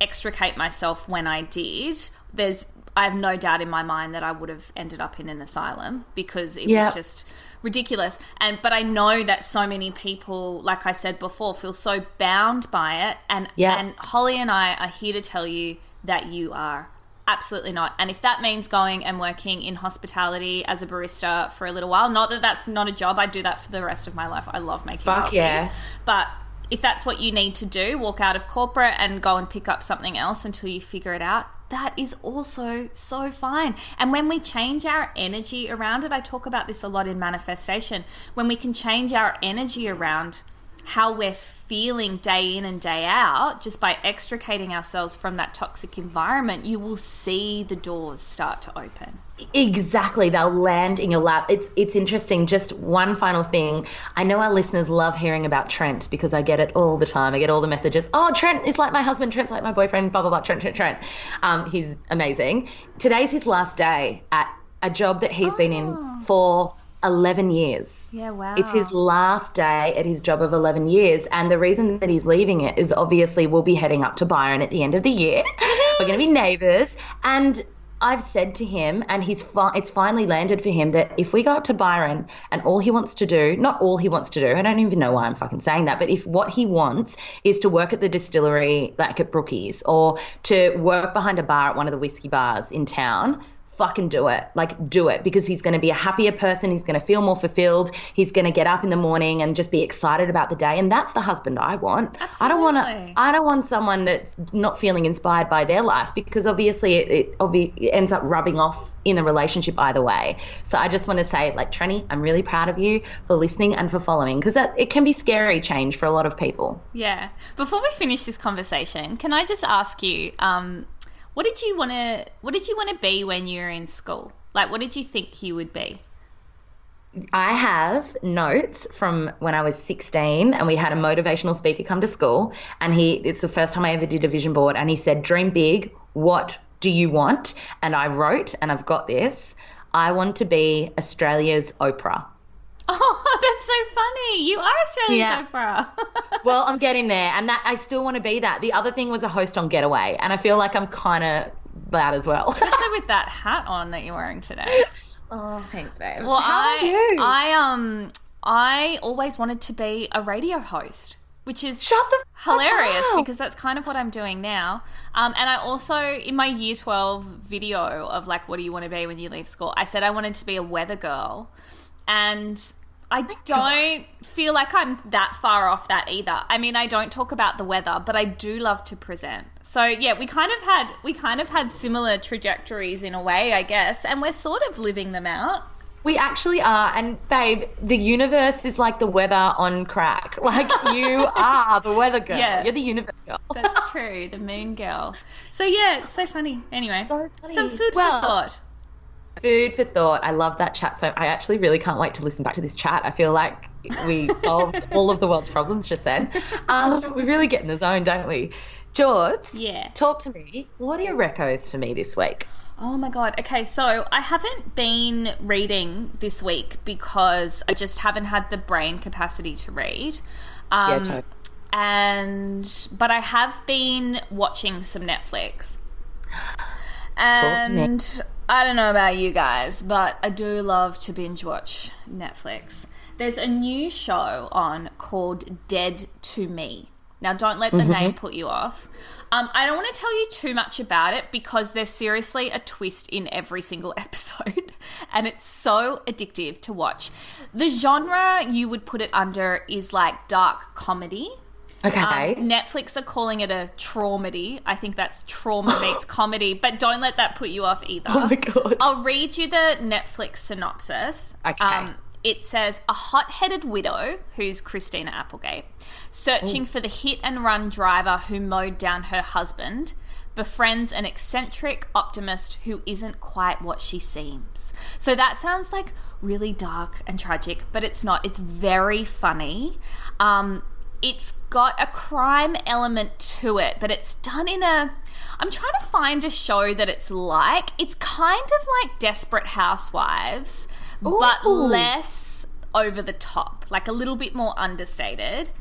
[SPEAKER 1] extricate myself when I did there's I have no doubt in my mind that I would have ended up in an asylum because it
[SPEAKER 2] Yeah.
[SPEAKER 1] was just ridiculous. And but I know that so many people like I said before feel so bound by it. And
[SPEAKER 2] Yeah.
[SPEAKER 1] and Holly and I are here to tell you that you are absolutely not. And if that means going and working in hospitality as a barista for a little while not that that's not a job. I'd do that for the rest of my life. I love making
[SPEAKER 2] Fuck
[SPEAKER 1] coffee.
[SPEAKER 2] yeah.
[SPEAKER 1] but if that's what you need to do walk out of corporate and go and pick up something else until you figure it out that is also so fine. And when we change our energy around it, I talk about this a lot in manifestation. When we can change our energy around how we're feeling day in and day out, just by extricating ourselves from that toxic environment, you will see the doors start to open.
[SPEAKER 2] Exactly, they'll land in your lap. It's it's interesting. Just one final thing. I know our listeners love hearing about Trent because I get it all the time. I get all the messages. Oh, Trent is like my husband. Trent's like my boyfriend. Blah blah blah. Trent, Trent, Trent. Um, he's amazing. Today's his last day at a job that he's been in for 11 years.
[SPEAKER 1] Yeah, wow.
[SPEAKER 2] It's his last day at his job of 11 years. And the reason that he's leaving it is obviously we'll be heading up to Byron at the end of the year. We're going to be neighbors. And I've said to him, and he's fi- it's finally landed for him that if we go up to Byron and all he wants to do, not all he wants to do, I don't even know why I'm fucking saying that, but if what he wants is to work at the distillery, like at Brookies, or to work behind a bar at one of the whiskey bars in town, fucking do it. Like, do it because he's going to be a happier person. He's going to feel more fulfilled. He's going to get up in the morning and just be excited about the day. And that's the husband I want. Absolutely. I don't want to. I don't want someone that's not feeling inspired by their life because obviously it, it, obvi- it ends up rubbing off in a relationship either way. So I just want to say, like, Trenny, I'm really proud of you for listening and for following because it can be scary change for a lot of people.
[SPEAKER 1] Yeah. Before we finish this conversation, can I just ask you, um, what did you want to what did you want to be when you were in school? Like what did you think you would be?
[SPEAKER 2] I have notes from when I was 16 and we had a motivational speaker come to school and he it's the first time I ever did a vision board and he said dream big what do you want and I wrote and I've got this I want to be Australia's Oprah
[SPEAKER 1] Oh, that's so funny. You are Australian
[SPEAKER 2] Yeah.
[SPEAKER 1] Oprah.
[SPEAKER 2] well I'm getting there and that I still want to be that the other thing was a host on Getaway and I feel like I'm kind of that as well
[SPEAKER 1] Especially with that hat on that you're wearing today.
[SPEAKER 2] oh thanks babe
[SPEAKER 1] Well,
[SPEAKER 2] how
[SPEAKER 1] I
[SPEAKER 2] are you
[SPEAKER 1] I um I always wanted to be a radio host, which is hilarious
[SPEAKER 2] up.
[SPEAKER 1] because that's kind of what I'm doing now. Um, and I also in my year 12 video of like what do you want to be when you leave school, I said I wanted to be a weather girl. And I don't feel like I'm that far off that either. I mean, I don't talk about the weather, but I do love to present. So yeah, we kind of had we kind of had similar trajectories in a way, I guess, and we're sort of living them out.
[SPEAKER 2] We actually are. And babe, the universe is like the weather on crack. Like you are the weather girl.
[SPEAKER 1] Yeah.
[SPEAKER 2] You're the universe girl.
[SPEAKER 1] That's true, the moon girl. So yeah, it's so funny. Anyway,
[SPEAKER 2] So funny.
[SPEAKER 1] some food
[SPEAKER 2] Well-
[SPEAKER 1] for thought.
[SPEAKER 2] Food for thought. I love that chat. So I actually really can't wait to listen back to this chat. I feel like we solved all of the world's problems just then. Um, we really get in the zone, don't we? George,
[SPEAKER 1] Yeah.
[SPEAKER 2] talk to me. What are your recos for me this week?
[SPEAKER 1] Oh my god. Okay, so I haven't been reading this week because I just haven't had the brain capacity to read. Um,
[SPEAKER 2] yeah, totally.
[SPEAKER 1] and but I have been watching some Netflix. And I don't know about you guys, but I do love to binge watch Netflix. There's a new show on called Dead to Me. Now, don't let the
[SPEAKER 2] Mm-hmm.
[SPEAKER 1] name put you off. Um, I don't want to tell you too much about it because there's seriously a twist in every single episode, and it's so addictive to watch. The genre you would put it under is like dark comedy.
[SPEAKER 2] Okay.
[SPEAKER 1] Um, Netflix are calling it a traumedy. I think that's trauma meets comedy, but don't let that put you off either.
[SPEAKER 2] oh my god.
[SPEAKER 1] I'll read you the Netflix synopsis. Um,
[SPEAKER 2] Okay.
[SPEAKER 1] it says a hot headed widow, who's Christina Applegate, searching for the hit and run driver who mowed down her husband, befriends an eccentric optimist who isn't quite what she seems. So that sounds like really dark and tragic, but it's not. It's very funny. Um, it's got a crime element to it, but it's done in a. I'm trying to find a show that it's like. It's kind of like Desperate Housewives, but less over the top, like a little bit more understated.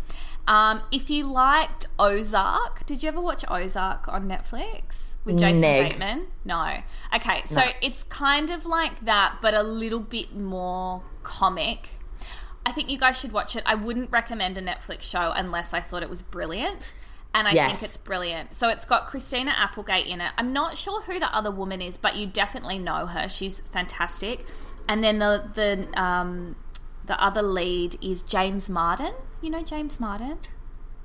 [SPEAKER 1] Um, if you liked Ozark, did you ever watch Ozark on Netflix with Jason
[SPEAKER 2] Neg.
[SPEAKER 1] Bateman? No. Okay, so it's kind of like that, but a little bit more comic. I think you guys should watch it. I wouldn't recommend a Netflix show unless I thought it was brilliant. And I
[SPEAKER 2] Yes.
[SPEAKER 1] think it's brilliant. So it's got Christina Applegate in it. I'm not sure who the other woman is, but you definitely know her. She's fantastic. And then the the um, the other lead is James Martin. You know James Martin?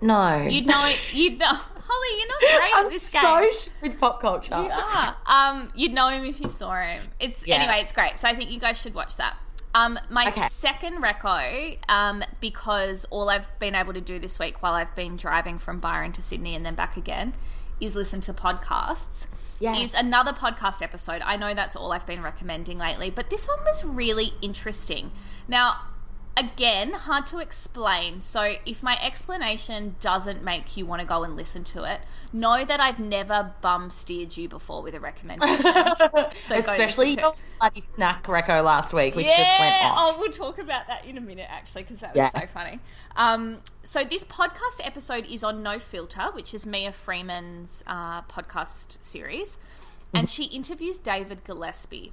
[SPEAKER 2] no.
[SPEAKER 1] You'd know you'd know Holly, you're not great
[SPEAKER 2] I'm
[SPEAKER 1] at this
[SPEAKER 2] so
[SPEAKER 1] game.
[SPEAKER 2] sh- with pop culture.
[SPEAKER 1] You are. Um, you'd know him if you saw him. It's
[SPEAKER 2] Yeah.
[SPEAKER 1] anyway, it's great. So I think you guys should watch that. Um, my
[SPEAKER 2] Okay.
[SPEAKER 1] second reco, um, because all I've been able to do this week while I've been driving from Byron to Sydney and then back again is listen to podcasts.
[SPEAKER 2] Yes.
[SPEAKER 1] Is another podcast episode. I know that's all I've been recommending lately, but this one was really interesting. Now, again, hard to explain. So if my explanation doesn't make you want to go and listen to it, know that I've never bum steered you before with a recommendation. So
[SPEAKER 2] Especially your bloody snack reco last week, which
[SPEAKER 1] yeah,
[SPEAKER 2] just went off.
[SPEAKER 1] oh, we'll talk about that in a minute, actually, because that was
[SPEAKER 2] Yes.
[SPEAKER 1] so funny. Um, so this podcast episode is on No Filter, which is Mia Freedman's uh, podcast series, and she interviews David Gillespie.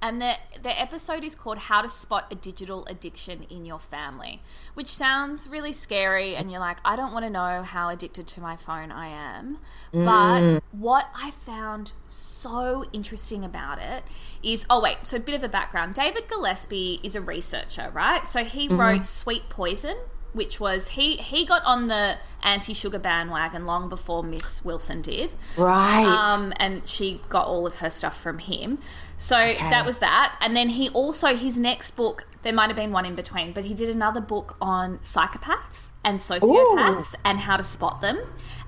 [SPEAKER 1] And the the episode is called "How to Spot a Digital Addiction in Your Family," which sounds really scary, and you're like, I don't want to know how addicted to my phone I am. But what I found so interesting about it is, oh wait, so a bit of a background. David Gillespie is a researcher, right? So he wrote "Sweet Poison." Which was he he got on the anti sugar bandwagon long before Miss Wilson did.
[SPEAKER 2] Right.
[SPEAKER 1] Um, and she got all of her stuff from him. So that was that. And then he also, his next book, there might have been one in between, but he did another book on psychopaths and sociopaths and how to spot them.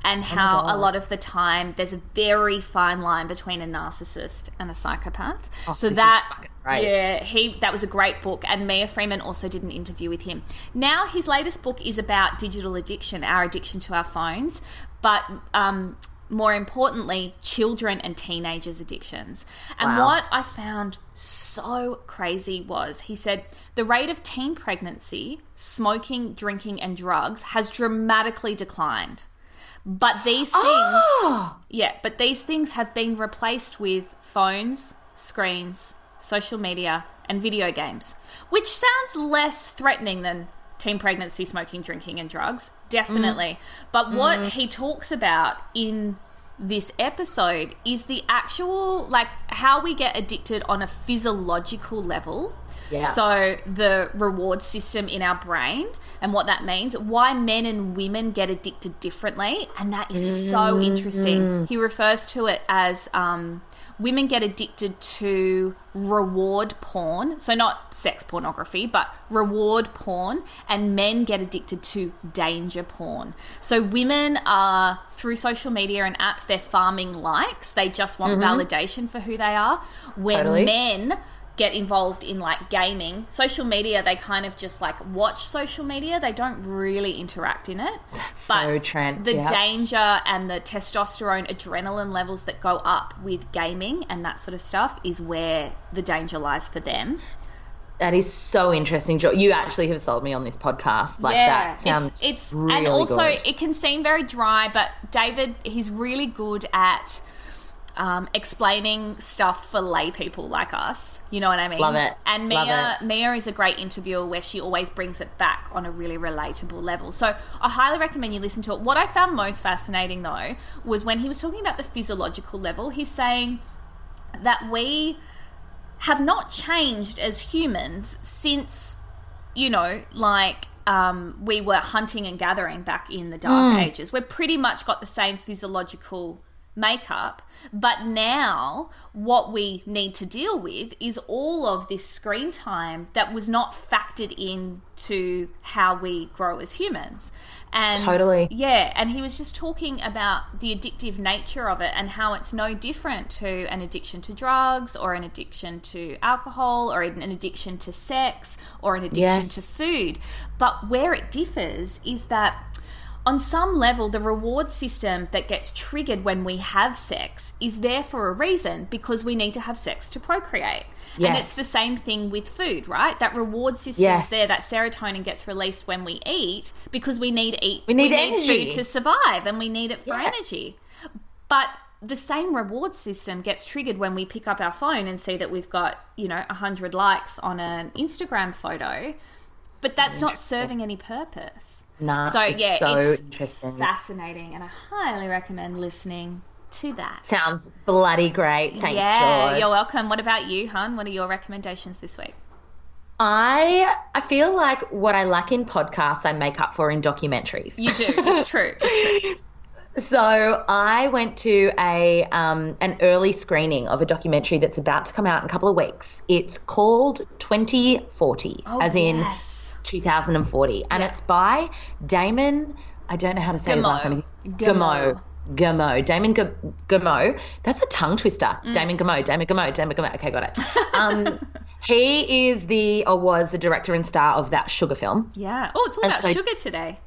[SPEAKER 1] And how a lot of the time there's a very fine line between a narcissist and a psychopath. so that,
[SPEAKER 2] great.
[SPEAKER 1] yeah, he that was a great book. And Mia Freedman also did an interview with him. Now his latest book is about digital addiction, our addiction to our phones, but um, more importantly, children and teenagers' addictions. And
[SPEAKER 2] Wow.
[SPEAKER 1] what I found so crazy was he said the rate of teen pregnancy, smoking, drinking, and drugs has dramatically declined. But these things,
[SPEAKER 2] Oh.
[SPEAKER 1] yeah, but these things have been replaced with phones, screens, social media, and video games, which sounds less threatening than teen pregnancy, smoking, drinking, and drugs. Definitely. Mm. But what mm. he talks about in this episode is the actual, like, how we get addicted on a physiological level.
[SPEAKER 2] Yeah.
[SPEAKER 1] So, the reward system in our brain and what that means, why men and women get addicted differently. And that is so mm-hmm. interesting. Mm. He refers to it as um, women get addicted to reward porn. So, not sex pornography, but reward porn. And men get addicted to danger porn. So, women are through social media and apps, they're farming likes. They just want mm-hmm. validation for who they are. When
[SPEAKER 2] Totally.
[SPEAKER 1] men get involved in like gaming social media they kind of just like watch social media they don't really interact in it
[SPEAKER 2] so Trent,
[SPEAKER 1] the
[SPEAKER 2] yeah.
[SPEAKER 1] danger and the testosterone adrenaline levels that go up with gaming and that sort of stuff is where the danger lies for them
[SPEAKER 2] That is so interesting. Jo- You actually have sold me on this podcast. Like that sounds
[SPEAKER 1] it's, it's
[SPEAKER 2] really
[SPEAKER 1] and also
[SPEAKER 2] good.
[SPEAKER 1] it can seem very dry but david he's really good at um, explaining stuff for lay people like us you know what i mean
[SPEAKER 2] Love it.
[SPEAKER 1] and mia
[SPEAKER 2] it.
[SPEAKER 1] mia is a great interviewer where she always brings it back on a really relatable level so i highly recommend you listen to it what i found most fascinating though was when he was talking about the physiological level he's saying that we have not changed as humans since, you know, like um, we were hunting and gathering back in the dark ages. We've pretty much got the same physiological makeup, but now what we need to deal with is all of this screen time that was not factored into how we grow as humans. And
[SPEAKER 2] Totally.
[SPEAKER 1] yeah, and he was just talking about the addictive nature of it and how it's no different to an addiction to drugs or an addiction to alcohol or an addiction to sex or an addiction
[SPEAKER 2] Yes.
[SPEAKER 1] to food. But where it differs is that on some level, the reward system that gets triggered when we have sex is there for a reason because we need to have sex to procreate. And it's the same thing with food, right? That reward system's
[SPEAKER 2] Yes.
[SPEAKER 1] there, that serotonin gets released when we eat because we need eat
[SPEAKER 2] We need energy.
[SPEAKER 1] food to survive and we need it for
[SPEAKER 2] Yeah.
[SPEAKER 1] energy. But the same reward system gets triggered when we pick up our phone and see that we've got, you know, 100 likes on an Instagram photo. But that's not serving any purpose.
[SPEAKER 2] Nah,
[SPEAKER 1] so yeah,
[SPEAKER 2] so
[SPEAKER 1] it's
[SPEAKER 2] interesting.
[SPEAKER 1] fascinating, and I highly recommend listening to that.
[SPEAKER 2] Sounds bloody great. Thanks,
[SPEAKER 1] yeah,
[SPEAKER 2] George.
[SPEAKER 1] you're welcome. What about you, hun? What are your recommendations this week?
[SPEAKER 2] I I feel like what I lack in podcasts, I make up for in documentaries.
[SPEAKER 1] You do. It's true. It's true.
[SPEAKER 2] So I went to a um, an early screening of a documentary that's about to come out in a couple of weeks. It's called 2040, as in
[SPEAKER 1] yes.
[SPEAKER 2] 2040, and
[SPEAKER 1] Yeah.
[SPEAKER 2] it's by Damon. I don't know how to say his last name.
[SPEAKER 1] Gameau.
[SPEAKER 2] Gameau. Gameau. Damon G- Gameau. That's a tongue twister.
[SPEAKER 1] Mm.
[SPEAKER 2] Damon Gameau. Damon Gameau. Damon Gameau. Okay, got it. Um, he is the or was the director and star of that sugar film.
[SPEAKER 1] Yeah. Oh, it's all
[SPEAKER 2] And
[SPEAKER 1] about
[SPEAKER 2] so-
[SPEAKER 1] sugar today.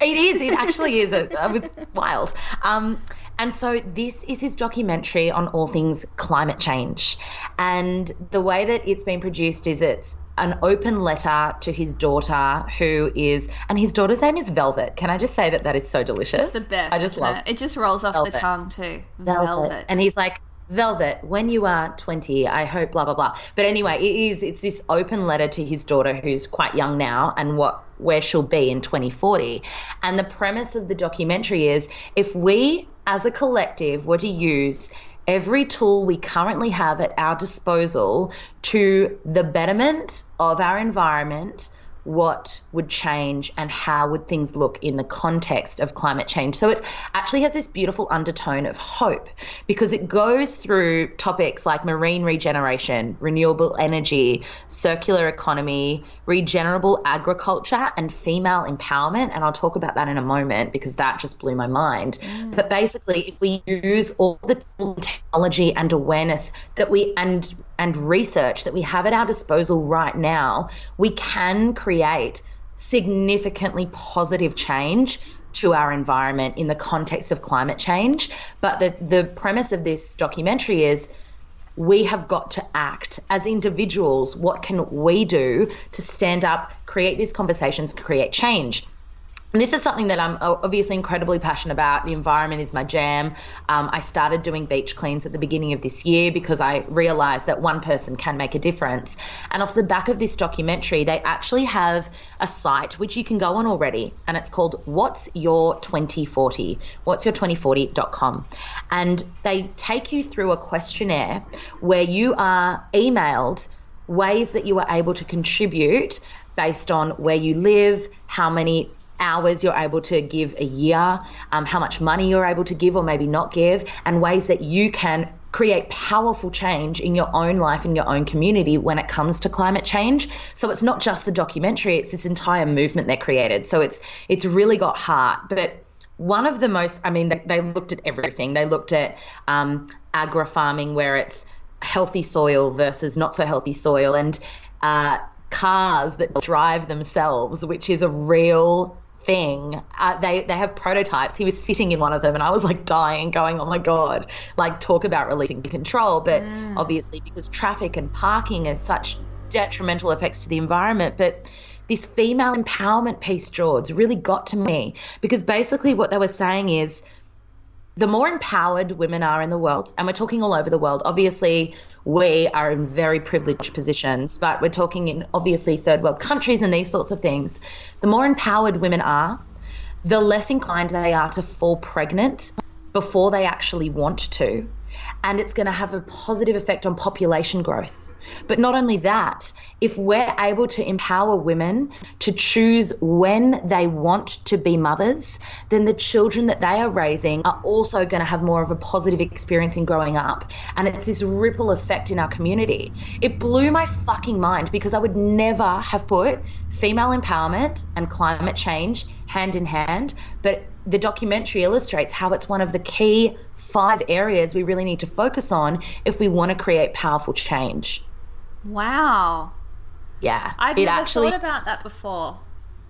[SPEAKER 2] It is. It actually is. It, it's wild. Um, and so this is his documentary on all things climate change. And the way that it's been produced is it's an open letter to his daughter, who is, and his daughter's name is Velvet. Can I just say that that is so delicious?
[SPEAKER 1] It's the best.
[SPEAKER 2] I just love
[SPEAKER 1] it? It just rolls off
[SPEAKER 2] Velvet.
[SPEAKER 1] the tongue too. Velvet.
[SPEAKER 2] And he's like, Velvet, when you are 20, I hope, blah, blah, blah. But anyway, it is, it's this open letter to his daughter who's quite young now and what, where she'll be in 2040. And the premise of the documentary is if we as a collective were to use every tool we currently have at our disposal to the betterment of our environment, what would change and how would things look in the context of climate change. So it actually has this beautiful undertone of hope because it goes through topics like marine regeneration, renewable energy, circular economy, regenerable agriculture, and female empowerment. And I'll talk about that in a moment because that just blew my mind. Mm. But basically, if we use all the technology and awareness that we and and research that we have at our disposal right now, we can create significantly positive change to our environment in the context of climate change. But the, the premise of this documentary is we have got to act as individuals. What can we do to stand up, create these conversations, create change? And this is something that I'm obviously incredibly passionate about. The environment is my jam. Um, I started doing beach cleans at the beginning of this year because I realized that one person can make a difference. And off the back of this documentary, they actually have a site which you can go on already, and it's called What's Your 2040? What's Your 2040.com. And they take you through a questionnaire where you are emailed ways that you are able to contribute based on where you live, how many hours you're able to give a year, um, how much money you're able to give or maybe not give, and ways that you can create powerful change in your own life, in your own community when it comes to climate change. So it's not just the documentary, it's this entire movement they created. So it's it's really got heart. But one of the most, I mean, they, they looked at everything. They looked at um, agri farming where it's healthy soil versus not so healthy soil and uh, cars that drive themselves, which is a real thing. Uh, they they have prototypes. He was sitting in one of them, and I was like dying, going, "Oh my god!" Like talk about releasing control, but obviously because traffic and parking is such detrimental effects to the environment, but this female empowerment piece, George, really got to me because basically what they were saying is the more empowered women are in the world, and we're talking all over the world, obviously we are in very privileged positions, but we're talking in obviously third world countries and these sorts of things. The more empowered women are, the less inclined they are to fall pregnant before they actually want to. And it's going to have a positive effect on population growth. But not only that, if we're able to empower women to choose when they want to be mothers, then the children that they are raising are also going to have more of a positive experience in growing up. And it's this ripple effect in our community. It blew my fucking mind because I would never have put female empowerment and climate change hand in hand. But the documentary illustrates how it's one of the key five areas we really need to focus on if we want to create powerful change.
[SPEAKER 1] Wow.
[SPEAKER 2] Yeah.
[SPEAKER 1] I'd never
[SPEAKER 2] actually
[SPEAKER 1] thought about that before.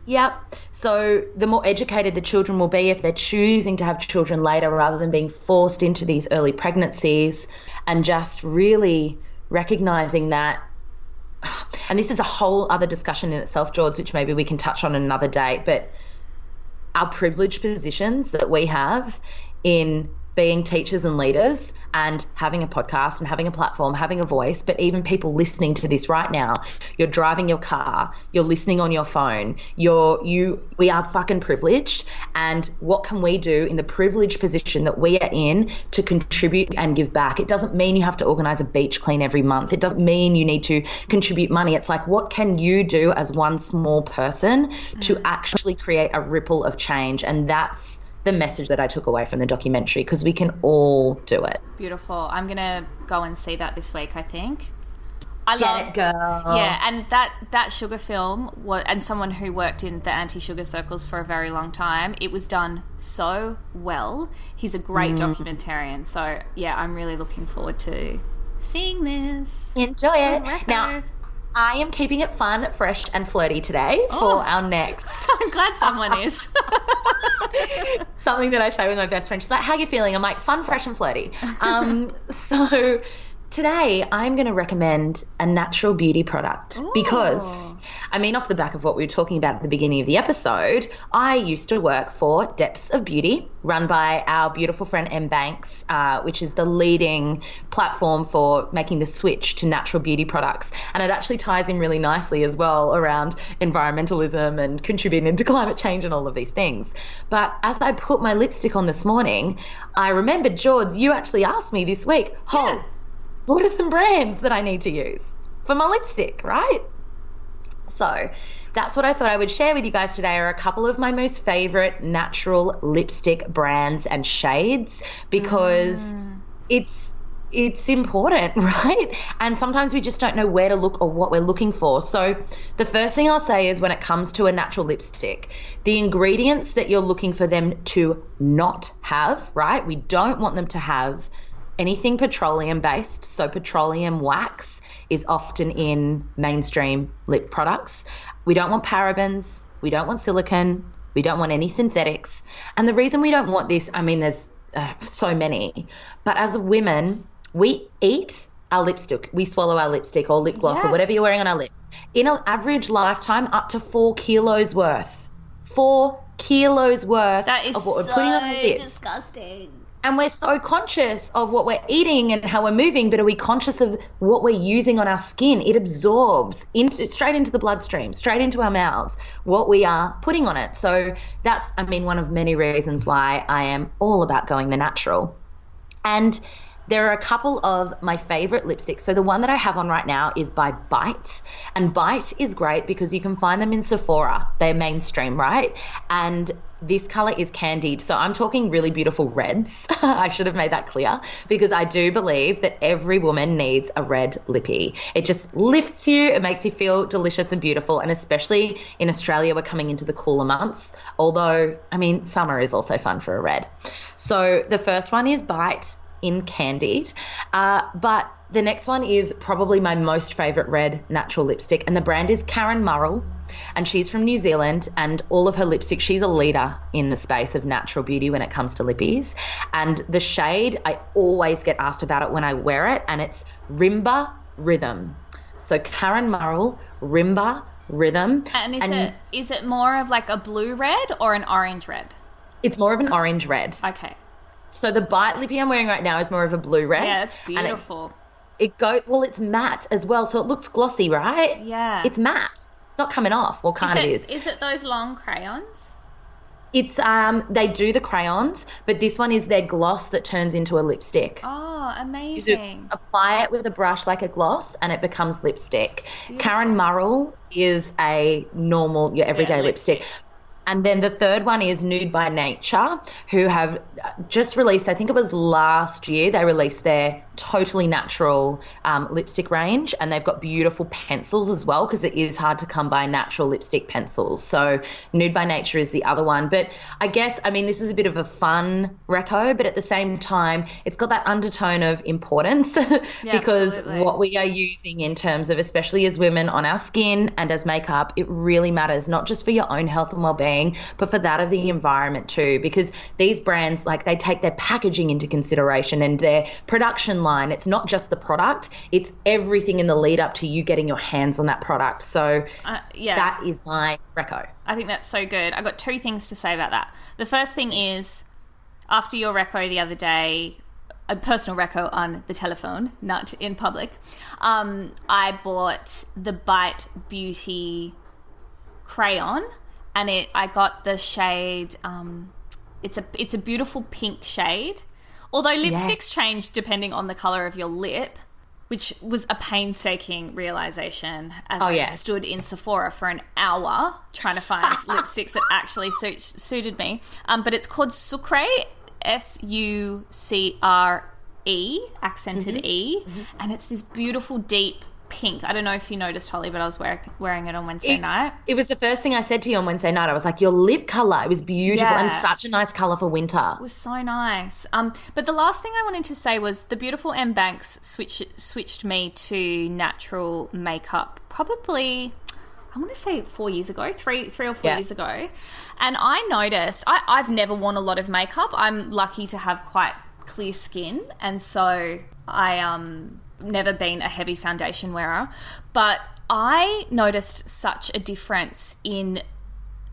[SPEAKER 2] Yep. So the more educated the children will be if they're choosing to have children later rather than being forced into these early pregnancies and just really recognizing that and this is a whole other discussion in itself, George, which maybe we can touch on another day, but our privileged positions that we have in being teachers and leaders and having a podcast and having a platform, having a voice, but even people listening to this right now, you're driving your car, you're listening on your phone, you're you we are fucking privileged and what can we do in the privileged position that we are in to contribute and give back? It doesn't mean you have to organize a beach clean every month. It doesn't mean you need to contribute money. It's like what can you do as one small person to mm. actually create a ripple of change and that's the message that I took away from the documentary because we can all do it.
[SPEAKER 1] Beautiful. I'm gonna go and see that this week. I think. I
[SPEAKER 2] Get
[SPEAKER 1] love
[SPEAKER 2] it, girl.
[SPEAKER 1] Yeah, and that that sugar film was, and someone who worked in the anti-sugar circles for a very long time, it was done so well. He's a great
[SPEAKER 2] Mm.
[SPEAKER 1] documentarian, so yeah, I'm really looking forward to seeing this.
[SPEAKER 2] Enjoy it. Now. I am keeping it fun, fresh, and flirty today
[SPEAKER 1] Oh.
[SPEAKER 2] for our next
[SPEAKER 1] I'm glad someone is.
[SPEAKER 2] something that I say with my best friend. She's like, "How are you feeling?" I'm like, "Fun, fresh, and flirty." Um, so today I'm going to recommend a natural beauty product because, I mean, off the back of what we were talking about at the beginning of the episode, I used to work for Depths of Beauty, run by our beautiful friend M Banks, uh, which is the leading platform for making the switch to natural beauty products, and it actually ties in really nicely as well around environmentalism and contributing to climate change and all of these things. But as I put my lipstick on this morning, I remembered, George, you actually asked me this week, oh, what are some brands that I need to use for my lipstick, right? So that's what I thought I would share with you guys today are a couple of my most favorite natural lipstick brands and shades because mm. it's it's important, right? And sometimes we just don't know where to look or what we're looking for. So, the first thing I'll say is when it comes to a natural lipstick, the ingredients that you're looking for them to not have, right? We don't want them to have anything petroleum based. So, petroleum wax is often in mainstream lip products. We don't want parabens, we don't want silicone, we don't want any synthetics. And the reason we don't want this, I mean, there's uh, so many, but as women, we eat our lipstick. We swallow our lipstick or lip gloss or whatever you're wearing on our lips. In an average lifetime, up to four kilos worth. Four kilos worth
[SPEAKER 1] That is
[SPEAKER 2] of what we're
[SPEAKER 1] so
[SPEAKER 2] putting on our lips.
[SPEAKER 1] disgusting.
[SPEAKER 2] And we're so conscious of what we're eating and how we're moving, but are we conscious of what we're using on our skin? It absorbs straight into the bloodstream, straight into our mouths, what we are putting on it. So that's, I mean, one of many reasons why I am all about going the natural. And there are a couple of my favorite lipsticks. So the one that I have on right now is by Bite. And Bite is great because you can find them in Sephora. They're mainstream, right? And this color is candied. So I'm talking really beautiful reds. I should have made that clear because I do believe that every woman needs a red lippy. It just lifts you, it makes you feel delicious and beautiful. And especially in Australia, we're coming into the cooler months. Although, I mean, summer is also fun for a red. So the first one is Bite in Candied. Uh, but the next one is probably my most favorite red natural lipstick, and the brand is Karen Murrell, and she's from New Zealand. And all of her lipstick, she's a leader in the space of natural beauty when it comes to lippies. And the shade, I always get asked about it when I wear it, and it's Rimba Rhythm. So Karen Murrell, Rimba Rhythm,
[SPEAKER 1] And is it is it more of like a blue red or an orange red?
[SPEAKER 2] it's more of an orange red.
[SPEAKER 1] Okay.
[SPEAKER 2] So the bite lippy I'm wearing right now is more of a blue red.
[SPEAKER 1] Yeah, it's
[SPEAKER 2] and it-
[SPEAKER 1] beautiful.
[SPEAKER 2] it go well it's matte as well so it looks glossy right
[SPEAKER 1] Yeah.
[SPEAKER 2] it's matte it's not coming off well
[SPEAKER 1] Is
[SPEAKER 2] kind
[SPEAKER 1] it,
[SPEAKER 2] of is
[SPEAKER 1] is it those long crayons?
[SPEAKER 2] it's um they do the crayons but this one is their gloss that turns into a lipstick
[SPEAKER 1] Oh, amazing.
[SPEAKER 2] apply it with a brush like a gloss and it becomes lipstick karen murrell is a normal your everyday
[SPEAKER 1] lipstick.
[SPEAKER 2] lipstick and then the third one is Nude by Nature, who have just released, I think it was last year, they released their totally natural um, lipstick range. And they've got beautiful pencils as well, because it is hard to come by natural lipstick pencils. So Nude by Nature is the other one. But I guess, I mean, this is a bit of a fun reco, but at the same time, it's got that undertone of importance because
[SPEAKER 1] absolutely.
[SPEAKER 2] what we are using in terms of, especially as women on our skin and as makeup, it really matters, not just for your own health and well being, but for that of the environment too. Because these brands, like, they take their packaging into consideration and their production line. It's not just the product, it's everything in the lead up to you getting your hands on that product. So
[SPEAKER 1] Uh, yeah.
[SPEAKER 2] that is my reco.
[SPEAKER 1] I think that's so good. I got two things to say about that. The first thing is after your reco the other day, a personal reco on the telephone, not in public. Um, I bought the Bite Beauty crayon, and it I got the shade. Um, it's a it's a beautiful pink shade. Although lipsticks change depending on the color of your lip, which was a painstaking realization as
[SPEAKER 2] Oh,
[SPEAKER 1] I
[SPEAKER 2] yeah.
[SPEAKER 1] stood in Sephora for an hour trying to find lipsticks that actually suit, suited me. Um, but it's called Sucre, S U C R E, accented
[SPEAKER 2] Mm-hmm.
[SPEAKER 1] E, and it's this beautiful deep pink. I don't know if you noticed, Holly, but I was wear- wearing it on Wednesday
[SPEAKER 2] It-
[SPEAKER 1] night.
[SPEAKER 2] It was the first thing I said to you on Wednesday night. I was like, your lip color, it was beautiful and such a nice color for winter.
[SPEAKER 1] It was so nice. Um, but the last thing I wanted to say was the beautiful M Banks switch, switched me to natural makeup probably. I want to say four years ago, three, three or four
[SPEAKER 2] Yeah.
[SPEAKER 1] years ago, and I noticed I, I've never worn a lot of makeup. I'm lucky to have quite clear skin, and so I um never been a heavy foundation wearer, but I noticed such a difference in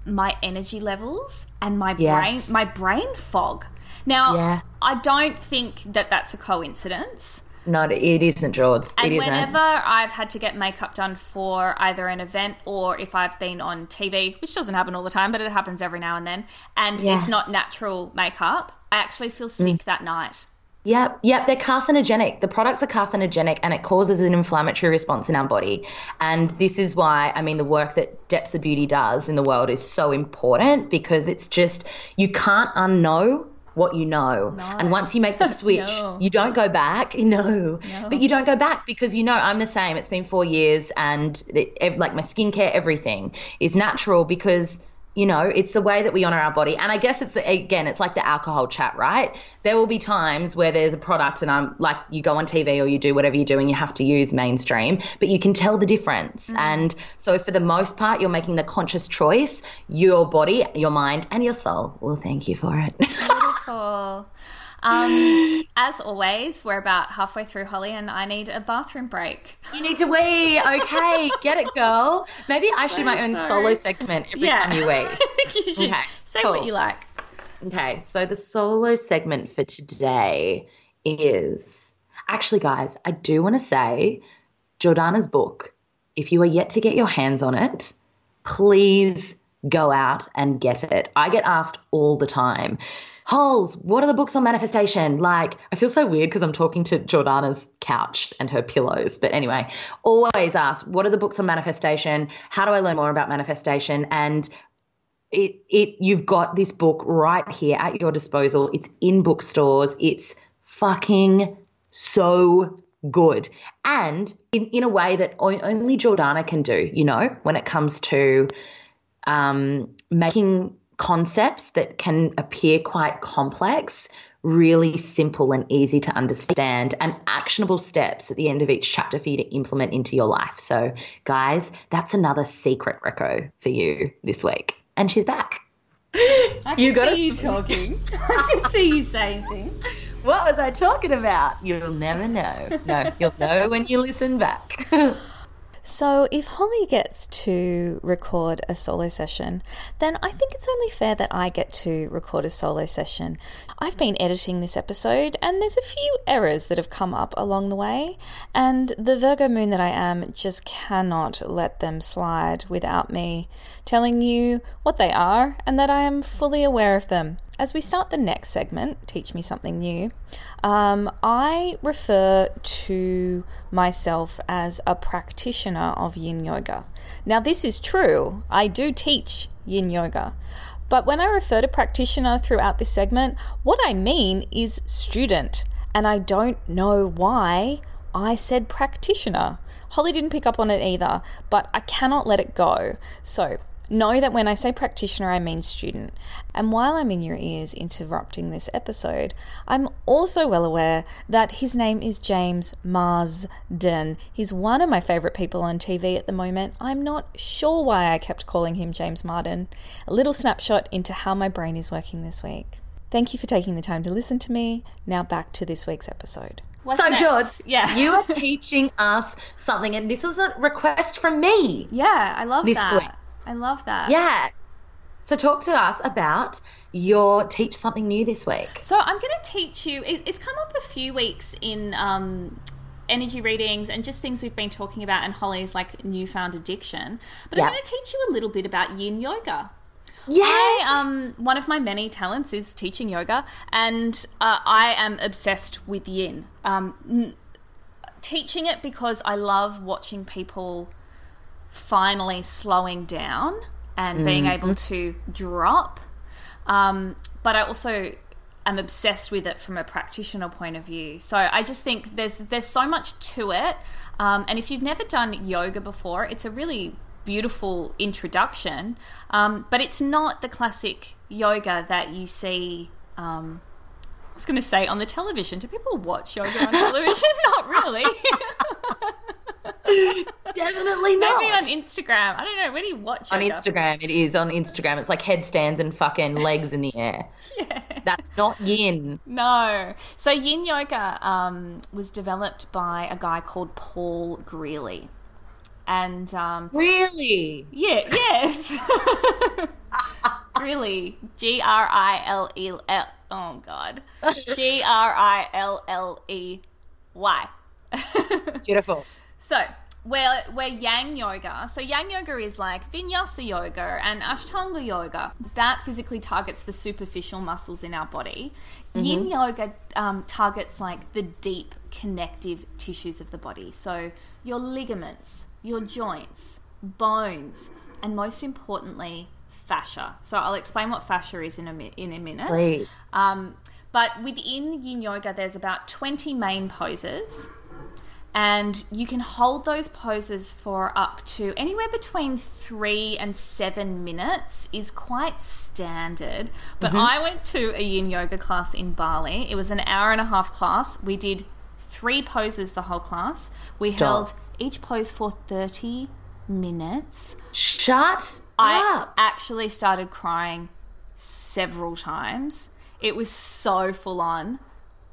[SPEAKER 1] my energy levels and my
[SPEAKER 2] Yes.
[SPEAKER 1] brain my brain fog. Now,
[SPEAKER 2] Yeah.
[SPEAKER 1] I don't think that that's a coincidence.
[SPEAKER 2] No, it isn't, George.
[SPEAKER 1] And
[SPEAKER 2] it isn't.
[SPEAKER 1] whenever I've had to get makeup done for either an event or if I've been on TV, which doesn't happen all the time, but it happens every now and then, and
[SPEAKER 2] Yeah. Mm.
[SPEAKER 1] it's not natural makeup, I actually feel sick that night.
[SPEAKER 2] Yep, yep, they're carcinogenic. The products are carcinogenic and it causes an inflammatory response in our body. And this is why, I mean, the work that Depths of Beauty does in the world is so important because it's just, you can't unknow what you know. And once you make the switch,
[SPEAKER 1] No.
[SPEAKER 2] you don't go back. No. But you don't go back because you know I'm the same. It's been four years and it, like my skincare, everything is natural because you know it's the way that we honor our body. And i guess it's again it's like the alcohol chat right? There will be times where there's a product and i'm like you go on tv or you do whatever you do and you have to use mainstream but you can tell the difference. Mm. And so for the most part you're making the conscious choice your body your mind and your soul. Will thank you for it.
[SPEAKER 1] Beautiful. Um, as always, we're about halfway through, Holly, and I need a bathroom break.
[SPEAKER 2] you need to wee okay get it girl maybe i should do my own
[SPEAKER 1] sorry.
[SPEAKER 2] solo segment every time you wee
[SPEAKER 1] you should
[SPEAKER 2] Okay,
[SPEAKER 1] say
[SPEAKER 2] cool.
[SPEAKER 1] what you like.
[SPEAKER 2] Okay, so the solo segment for today is actually, guys, I do want to say Jordanna's book. If you are yet to get your hands on it, please go out and get it. I get asked all the time. Holes, what are the books on manifestation? Like, I feel so weird because I'm talking to Jordanna's couch and her pillows. But anyway, always ask, what are the books on manifestation? How do I learn more about manifestation? And it it you've got this book right here at your disposal. It's in bookstores. It's fucking so good. And in, in a way that only Jordana can do, you know, when it comes to um, making concepts that can appear quite complex really simple and easy to understand and actionable steps at the end of each chapter for you to implement into your life. So, guys, that's another secret reco for you this week. And she's back.
[SPEAKER 1] I
[SPEAKER 2] You
[SPEAKER 1] can
[SPEAKER 2] gotta-
[SPEAKER 1] see you talking. I can see you saying things.
[SPEAKER 2] What was I talking about? You'll never know. No, you'll know when you listen back.
[SPEAKER 3] So, if Holly gets to record a solo session, then I think it's only fair that I get to record a solo session. I've been editing this episode, and there's a few errors that have come up along the way, and the Virgo moon that I am just cannot let them slide without me telling you what they are and that I am fully aware of them. As we start the next segment, Teach Me Something New, um, I refer to myself as a practitioner of yin yoga. Now, this is true, I do teach yin yoga. But when I refer to practitioner throughout this segment, what I mean is student. And I don't know why I said practitioner. Holly didn't pick up on it either, but I cannot let it go. So, Know that when I say practitioner, I mean student. And while I'm in your ears interrupting this episode, I'm also well aware that his name is James Marsden. He's one of my favourite people on TV at the moment. I'm not sure why I kept calling him James Marden. A little snapshot into how my brain is working this week. Thank you for taking the time to listen to me. Now back to this week's episode.
[SPEAKER 1] What's
[SPEAKER 2] so,
[SPEAKER 1] next?
[SPEAKER 2] George,
[SPEAKER 1] yeah,
[SPEAKER 2] you are teaching us something, and this was a request from me.
[SPEAKER 1] yeah, I love
[SPEAKER 2] This
[SPEAKER 1] that.
[SPEAKER 2] week.
[SPEAKER 1] I love that.
[SPEAKER 2] Yeah. So, talk to us about your teach something new this week.
[SPEAKER 1] So I'm going to teach you. It's come up a few weeks in um, energy readings and just things we've been talking about, and Holly's like newfound addiction. But
[SPEAKER 2] Yeah.
[SPEAKER 1] I'm going to teach you a little bit about Yin Yoga.
[SPEAKER 2] Yeah.
[SPEAKER 1] I, um, one of my many talents is teaching yoga, and uh, I am obsessed with Yin. Um, n- teaching it because I love watching people finally slowing down and being able to drop. Um, but I also am obsessed with it from a practitioner point of view. So I just think there's there's so much to it. Um, and if you've never done yoga before, it's a really beautiful introduction. Um, but it's not the classic yoga that you see. Um, was going to say on the television. Do people watch yoga on television? not really.
[SPEAKER 2] Definitely not.
[SPEAKER 1] Maybe on Instagram. I don't know. Where do you watch
[SPEAKER 2] On? Instagram, it is on Instagram. It's like headstands and fucking legs in the air. Yeah. That's not yin.
[SPEAKER 1] No. So yin yoga um, was developed by a guy called Paul Grilley. And um,
[SPEAKER 2] Really?
[SPEAKER 1] yeah, yes. Grilley. G R I L E L. Oh, God. G R I L L E Y.
[SPEAKER 2] Beautiful.
[SPEAKER 1] So we're, we're yang yoga. So yang yoga is like vinyasa yoga and ashtanga yoga. That physically targets the superficial muscles in our body. Yin yoga um, targets like the deep connective tissues of the body. So your ligaments, your joints, bones, and most importantly, fascia. So I'll explain what fascia is in a, mi- in a minute.
[SPEAKER 2] Please.
[SPEAKER 1] Um, but within yin yoga, there's about 20 main poses. And you can hold those poses for up to anywhere between three and seven minutes, is quite standard. But I went to a yin yoga class in Bali. It was an hour and a half class. We did three poses the whole class. We
[SPEAKER 2] Stop.
[SPEAKER 1] held each pose for 30 minutes.
[SPEAKER 2] Shut
[SPEAKER 1] I
[SPEAKER 2] up.
[SPEAKER 1] actually started crying several times. It was so full on.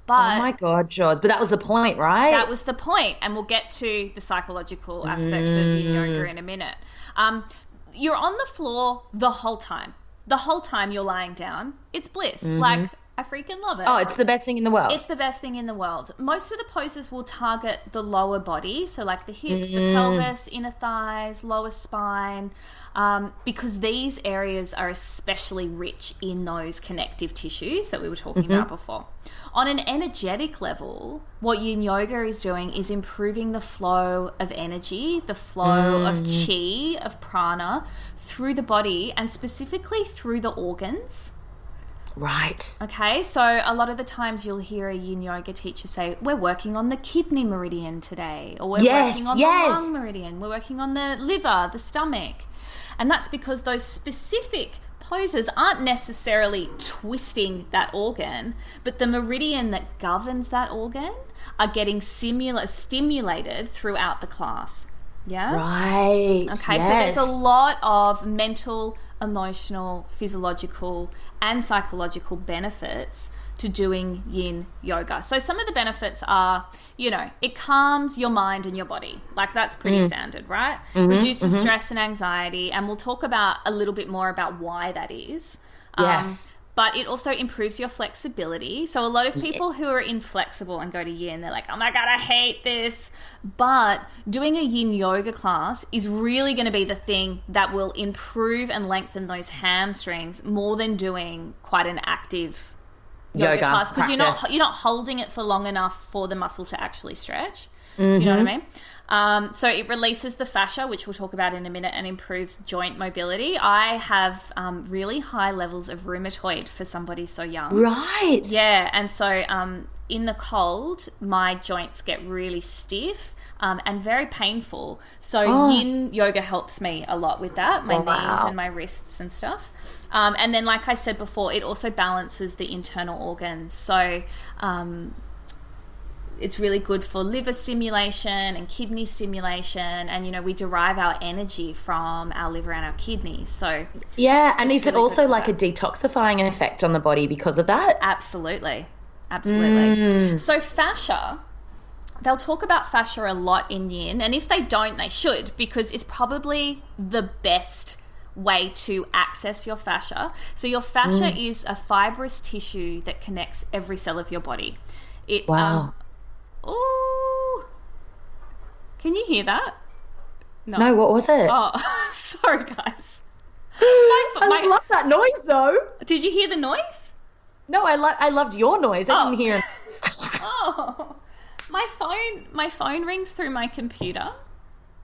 [SPEAKER 1] But
[SPEAKER 2] oh my god, George. But that was the point, right?
[SPEAKER 1] that was the point, and we'll get to the psychological aspects of yin yoga
[SPEAKER 2] Mm.
[SPEAKER 1] in a minute. Um, you're on the floor the whole time. The whole time you're lying down. It's bliss. Like I freaking love it.
[SPEAKER 2] oh, it's the best thing in the world.
[SPEAKER 1] It's the best thing in the world. Most of the poses will target the lower body, so like the hips, the pelvis, inner thighs, lower spine, um, because these areas are especially rich in those connective tissues that we were talking about before. On an energetic level, what yin yoga is doing is improving the flow of energy, the flow of chi, of prana through the body, and specifically through the organs.
[SPEAKER 2] right.
[SPEAKER 1] Okay, so a lot of the times you'll hear a yin yoga teacher say, We're working on the kidney meridian today, or we're
[SPEAKER 2] Yes,
[SPEAKER 1] working on
[SPEAKER 2] yes.
[SPEAKER 1] the lung meridian, we're working on the liver, the stomach. And that's because those specific poses aren't necessarily twisting that organ, but the meridian that governs that organ are getting simula- stimulated throughout the class. Yeah?
[SPEAKER 2] Right.
[SPEAKER 1] Okay, so there's a lot of mental, emotional, physiological, and psychological benefits to doing yin yoga. So some of the benefits are, you know, it calms your mind and your body. Like that's pretty
[SPEAKER 2] Mm.
[SPEAKER 1] standard, right?
[SPEAKER 2] Mm-hmm,
[SPEAKER 1] Reduces stress and anxiety, and we'll talk about a little bit more about why that is. Um,
[SPEAKER 2] Yes.
[SPEAKER 1] But it also improves your flexibility. So a lot of people who are inflexible and go to yin, they're like, "Oh my god, I hate this." But doing a yin yoga class is really going to be the thing that will improve and lengthen those hamstrings more than doing quite an active yoga,
[SPEAKER 2] Yoga
[SPEAKER 1] class because you're not you're not holding it for long enough for the muscle to actually stretch. You know what I mm-hmm. mean? Um, so it releases the fascia, which we'll talk about in a minute, and improves joint mobility. I have um, really high levels of rheumatoid for somebody so young.
[SPEAKER 2] Right.
[SPEAKER 1] Yeah, and so um, in the cold, my joints get really stiff um, and very painful. So Yin yoga helps me a lot with that, my
[SPEAKER 2] Oh,
[SPEAKER 1] knees
[SPEAKER 2] wow.
[SPEAKER 1] and my wrists and stuff. Um, and then, like I said before, it also balances the internal organs. So um, it's really good for liver stimulation and kidney stimulation. And, you know, we derive our energy from our liver and our kidneys. So
[SPEAKER 2] Yeah, and is it also like
[SPEAKER 1] that.
[SPEAKER 2] a detoxifying effect on the body because of that?
[SPEAKER 1] Absolutely. Absolutely. So, fascia, they'll talk about fascia a lot in yin, and if they don't, they should, because it's probably the best way to access your fascia. So, your fascia is a fibrous tissue that connects every cell of your body. It,
[SPEAKER 2] Wow.
[SPEAKER 1] Um, ooh. Can you hear that?
[SPEAKER 2] no, what was it?
[SPEAKER 1] Oh, sorry, guys. My,
[SPEAKER 2] I
[SPEAKER 1] my,
[SPEAKER 2] love that noise though.
[SPEAKER 1] did you hear the noise?
[SPEAKER 2] No, I lo- I loved your noise. I
[SPEAKER 1] Oh.
[SPEAKER 2] didn't hear.
[SPEAKER 1] Oh, my phone my phone rings through my computer,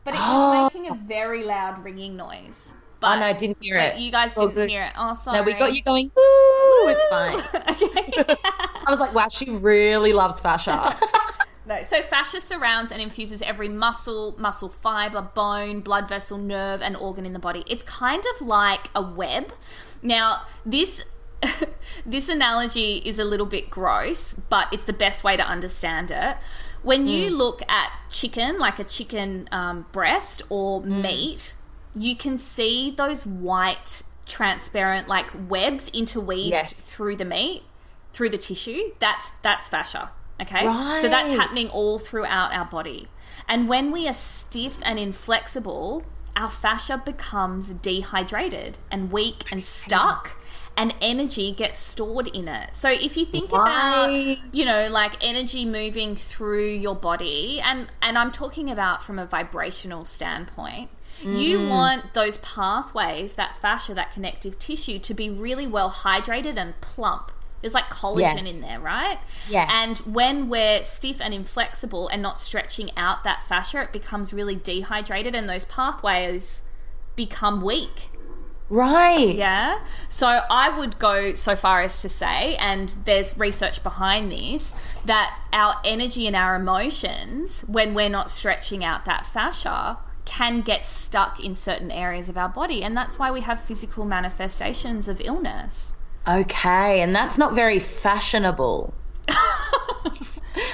[SPEAKER 1] but it was oh. making a very loud ringing noise. But,
[SPEAKER 2] oh no, I didn't hear it.
[SPEAKER 1] you guys didn't
[SPEAKER 2] good.
[SPEAKER 1] hear it. Oh, sorry.
[SPEAKER 2] No, we got you going. Ooh, it's fine.
[SPEAKER 1] okay.
[SPEAKER 2] I was like, wow, she really loves fascia.
[SPEAKER 1] No, so fascia surrounds and infuses every muscle, muscle fiber, bone, blood vessel, nerve, and organ in the body. It's kind of like a web. Now, this this analogy is a little bit gross, but it's the best way to understand it. When you look at chicken, like a chicken um, breast or meat, you can see those white, transparent, like webs interweaved
[SPEAKER 2] Yes.
[SPEAKER 1] through the meat, through the tissue. That's that's fascia. Okay, so that's happening all throughout our body. And when we are stiff and inflexible, our fascia becomes dehydrated and weak and stuck. And energy gets stored in it. So if you think about, you know, like energy moving through your body, and and I'm talking about from a vibrational standpoint, you mm-hmm. want those pathways, that fascia, that connective tissue, to be really well hydrated and plump. There's like collagen
[SPEAKER 2] Yes.
[SPEAKER 1] in there, right?
[SPEAKER 2] Yes.
[SPEAKER 1] And when we're stiff and inflexible and not stretching out that fascia, it becomes really dehydrated and those pathways become weak.
[SPEAKER 2] right.
[SPEAKER 1] Yeah. So I would go so far as to say, and there's research behind this, that our energy and our emotions, when we're not stretching out that fascia, can get stuck in certain areas of our body. And that's why we have physical manifestations of illness.
[SPEAKER 2] Okay, and that's not very fashionable.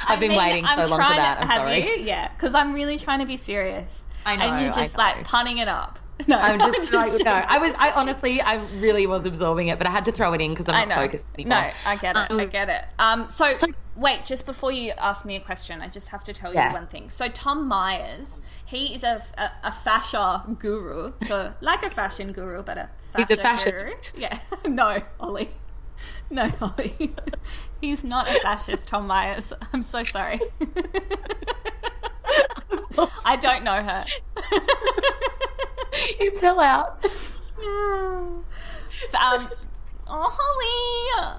[SPEAKER 2] I've been
[SPEAKER 1] mean,
[SPEAKER 2] waiting so
[SPEAKER 1] I'm
[SPEAKER 2] long for that.
[SPEAKER 1] To,
[SPEAKER 2] I'm
[SPEAKER 1] have
[SPEAKER 2] sorry.
[SPEAKER 1] You? Yeah, because I'm really trying to be serious.
[SPEAKER 2] I know,
[SPEAKER 1] And you're just like punning it up. No,
[SPEAKER 2] I'm just, like, no. I was, I honestly, I really was absorbing it, but I had to throw it in because I'm
[SPEAKER 1] I
[SPEAKER 2] not
[SPEAKER 1] know.
[SPEAKER 2] focused anymore.
[SPEAKER 1] No, I get it. I
[SPEAKER 2] Um,
[SPEAKER 1] get it. Um, so,
[SPEAKER 2] so-
[SPEAKER 1] wait, just before you ask me a question, I just have to tell you one thing. So Tom Myers, he is a, a, a fascia guru, so like a fashion guru, but a fascia
[SPEAKER 2] He's a fascist.
[SPEAKER 1] guru. Yeah, no, Holly. No, Holly. He's not a fascist, Tom Myers. I'm so sorry. I don't know her.
[SPEAKER 2] You fell out.
[SPEAKER 1] Um, oh, Holly.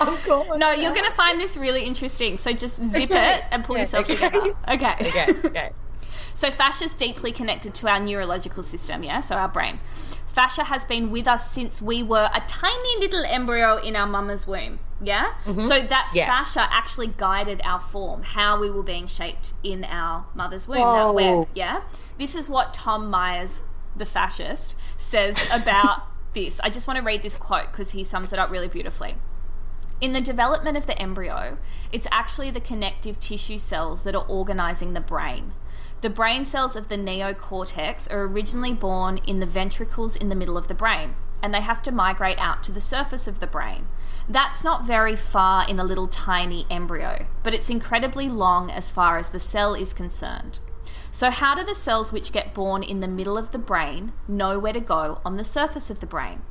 [SPEAKER 2] I'm gone.
[SPEAKER 1] No, you're going to find this really interesting. So just zip
[SPEAKER 2] Okay.
[SPEAKER 1] it and pull
[SPEAKER 2] Yeah,
[SPEAKER 1] yourself
[SPEAKER 2] okay.
[SPEAKER 1] together. Okay.
[SPEAKER 2] Okay, okay.
[SPEAKER 1] So fascia is deeply connected to our neurological system, yeah? So our brain. Fascia has been with us since we were a tiny little embryo in our mama's womb, yeah? So that
[SPEAKER 2] Mm-hmm. Yeah.
[SPEAKER 1] fascia actually guided our form, how we were being shaped in our mother's womb,
[SPEAKER 2] Whoa.
[SPEAKER 1] that web, yeah? This is what Tom Myers, the fascist, says about this. I just want to read this quote because he sums it up really beautifully. In the development of the embryo, it's actually the connective tissue cells that are organizing the brain. The brain cells of the neocortex are originally born in the ventricles in the middle of the brain, and they have to migrate out to the surface of the brain. That's not very far in a little tiny embryo, but it's incredibly long as far as the cell is concerned. So, how do the cells which get born in the middle of the brain know where to go on the surface of the brain?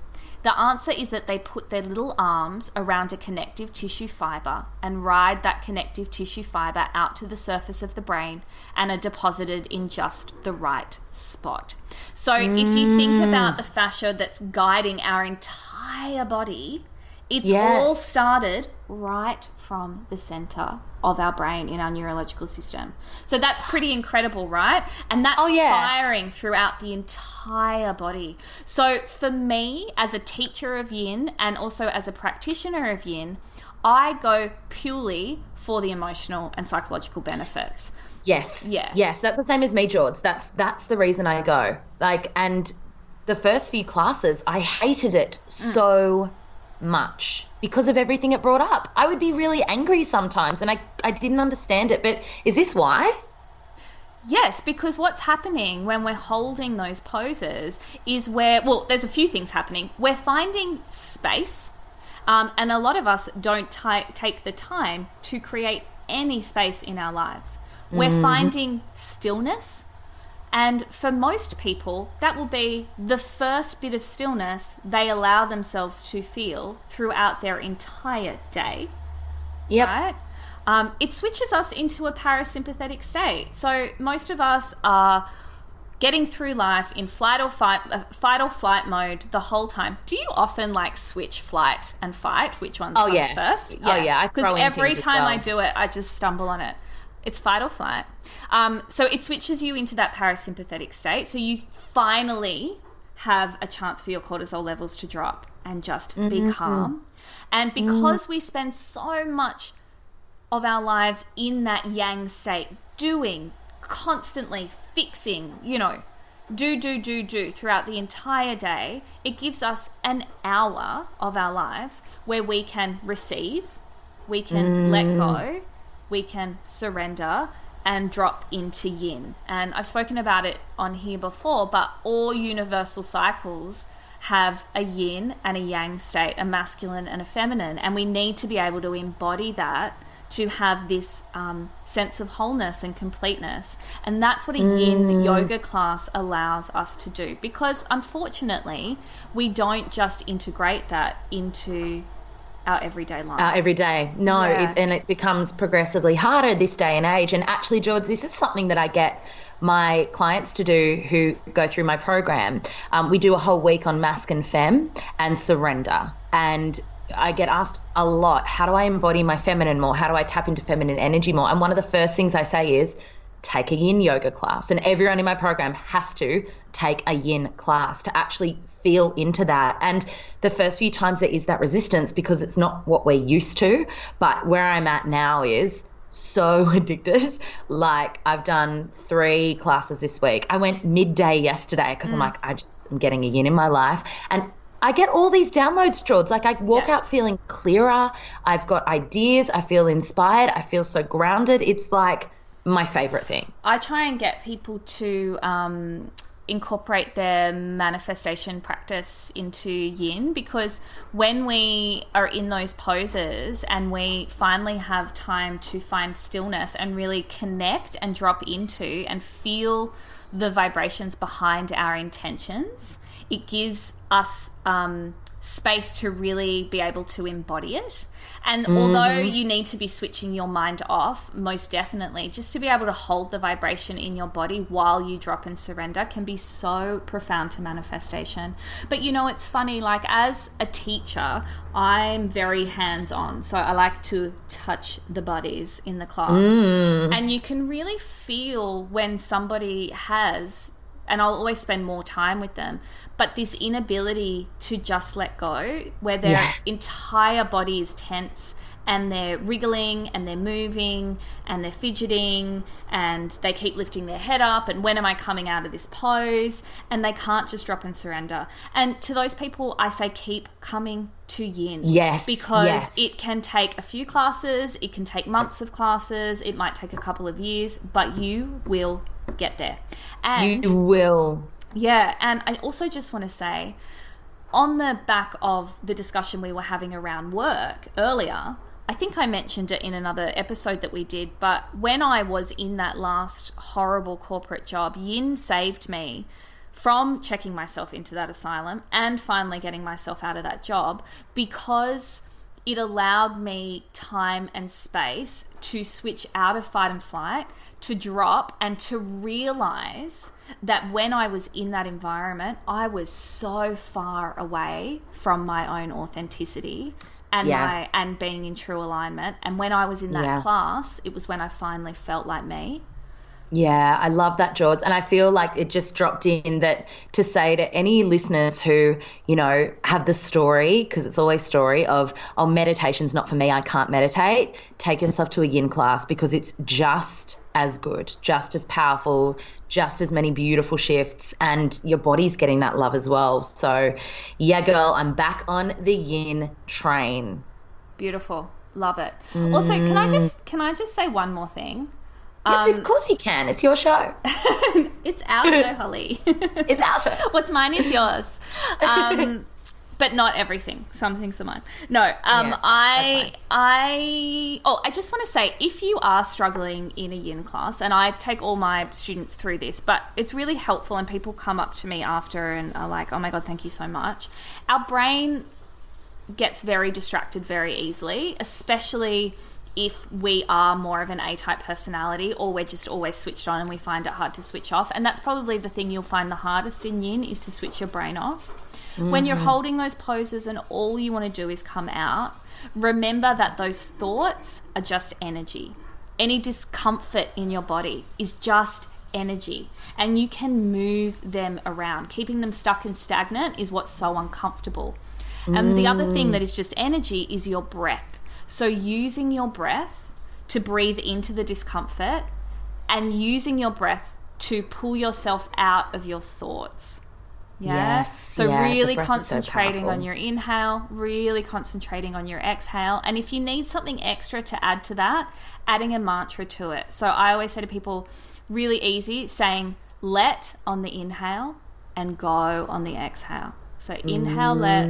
[SPEAKER 1] The answer is that they put their little arms around a connective tissue fiber and ride that connective tissue fiber out to the surface of the brain and are deposited in just the right spot. So, if you think mm. about the fascia that's guiding our entire body, it's
[SPEAKER 2] Yes.
[SPEAKER 1] all started right from the center of our brain in our neurological system. So that's pretty incredible, right? And that's
[SPEAKER 2] Oh, yeah.
[SPEAKER 1] firing throughout the entire body. So for me, as a teacher of yin and also as a practitioner of yin, I go purely for the emotional and psychological benefits.
[SPEAKER 2] Yes.
[SPEAKER 1] Yeah.
[SPEAKER 2] Yes, that's the same as me, George. That's that's the reason I go. Like, and the first few classes, I hated it mm. so much because of everything it brought up. I would be really angry sometimes, and I I didn't understand it. But is this why?
[SPEAKER 1] Yes, because what's happening when we're holding those poses is where, well, there's a few things happening. We're finding space, um, and a lot of us don't ti take the time to create any space in our lives. We're finding stillness, and for most people, that will be the first bit of stillness they allow themselves to feel throughout their entire day
[SPEAKER 2] Yep.
[SPEAKER 1] right? Um, it switches us into a parasympathetic state. So most of us are getting through life in flight or fight, uh, fight or flight mode the whole time. Do you often like switch flight and fight? Which one
[SPEAKER 2] Oh,
[SPEAKER 1] comes
[SPEAKER 2] yeah.
[SPEAKER 1] first?
[SPEAKER 2] Oh, yeah,
[SPEAKER 1] Because every time I do it, I just stumble on it. It's fight or flight. Um, so it switches you into that parasympathetic state. So you finally have a chance for your cortisol levels to drop and just
[SPEAKER 2] Mm-hmm.
[SPEAKER 1] be calm. And because we spend so much of our lives in that yang state, doing, constantly fixing, you know, do, do, do, do throughout the entire day, it gives us an hour of our lives where we can receive, we can let go, we can surrender and drop into yin. And I've spoken about it on here before, but all universal cycles have a yin and a yang state, a masculine and a feminine, and we need to be able to embody that to have this um, sense of wholeness and completeness. And that's what a yin yoga class allows us to do. Because unfortunately, we don't just integrate that into our everyday life.
[SPEAKER 2] uh, every day. No,
[SPEAKER 1] Yeah.
[SPEAKER 2] it, and it becomes progressively harder this day and age. And actually, George, this is something that I get my clients to do who go through my program. Um, we do a whole week on mask and fem and surrender. And I get asked a lot, how do I embody my feminine more? How do I tap into feminine energy more? And one of the first things I say is, take a yin yoga class. And everyone in my program has to take a yin class to actually feel into that. And the first few times there is that resistance because it's not what we're used to. But where I'm at now is so addicted. Like I've done three classes this week. I went midday yesterday because I'm like, I just am getting a yin in my life. And I get all these downloads, George. Like I walk
[SPEAKER 1] Yeah.
[SPEAKER 2] out feeling clearer. I've got ideas. I feel inspired. I feel so grounded. It's like my favorite thing.
[SPEAKER 1] I try and get people to um, incorporate their manifestation practice into yin because when we are in those poses and we finally have time to find stillness and really connect and drop into and feel the vibrations behind our intentions, it gives us um, space to really be able to embody it. And although mm-hmm. you need to be switching your mind off, most definitely, just to be able to hold the vibration in your body while you drop and surrender can be so profound to manifestation. But you know, it's funny, like as a teacher, I'm very hands on. So I like to touch the bodies in the class. Mm. And you can really feel when somebody has and I'll always spend more time with them. But this inability to just let go, where their
[SPEAKER 2] Yeah.
[SPEAKER 1] entire body is tense and they're wriggling and they're moving and they're fidgeting and they keep lifting their head up and when am I coming out of this pose and they can't just drop and surrender. And to those people, I say keep coming to yin.
[SPEAKER 2] Yes,
[SPEAKER 1] Because
[SPEAKER 2] yes.
[SPEAKER 1] it can take a few classes, it can take months of classes, it might take a couple of years, but you will get there. And
[SPEAKER 2] You will.
[SPEAKER 1] yeah, and I also just want to say, on the back of the discussion we were having around work earlier, I think I mentioned it in another episode that we did, but when I was in that last horrible corporate job, Yin saved me from checking myself into that asylum and finally getting myself out of that job because it allowed me time and space to switch out of fight and flight, to drop, and to realize that when I was in that environment, I was so far away from my own authenticity and
[SPEAKER 2] Yeah.
[SPEAKER 1] my and being in true alignment. And when I was in that
[SPEAKER 2] Yeah.
[SPEAKER 1] class, it was when I finally felt like me.
[SPEAKER 2] Yeah, I love that, George. And I feel like it just dropped in that to say to any listeners who, you know, have the story, because it's always story of, oh, meditation's not for me, I can't meditate. Take yourself to a yin class because it's just as good, just as powerful, just as many beautiful shifts, and your body's getting that love as well. So, yeah, girl, I'm back on the yin train.
[SPEAKER 1] Beautiful. Love it. Also, can I just mm. can I just say one more thing?
[SPEAKER 2] Yes,
[SPEAKER 1] Um,
[SPEAKER 2] of course you can. It's your show.
[SPEAKER 1] It's our show, Holly.
[SPEAKER 2] It's our show.
[SPEAKER 1] What's mine is yours. Um, but not everything. Some things are mine. No, um,
[SPEAKER 2] Yes,
[SPEAKER 1] I, I, oh, I just want to say if you are struggling in a yin class, and I take all my students through this, but it's really helpful, and people come up to me after and are like, oh my God, thank you so much. Our brain gets very distracted very easily, especially if we are more of an A type personality or we're just always switched on and we find it hard to switch off. And that's probably the thing you'll find the hardest in yin is to switch your brain off. When you're mm-hmm. holding those poses and all you want to do is come out, remember that those thoughts are just energy. Any discomfort in your body is just energy. And you can move them around. Keeping them stuck and stagnant is what's so uncomfortable. And the other thing mm. that is just energy is your breath. So using your breath to breathe into the discomfort and using your breath to pull yourself out of your thoughts. Yeah.
[SPEAKER 2] Yes,
[SPEAKER 1] So
[SPEAKER 2] yeah,
[SPEAKER 1] really
[SPEAKER 2] is so
[SPEAKER 1] concentrating on your inhale, really concentrating on your exhale. And if you need something extra to add to that, adding a mantra to it. So I always say to people, really easy, saying let on the inhale and go on the exhale. So inhale, let,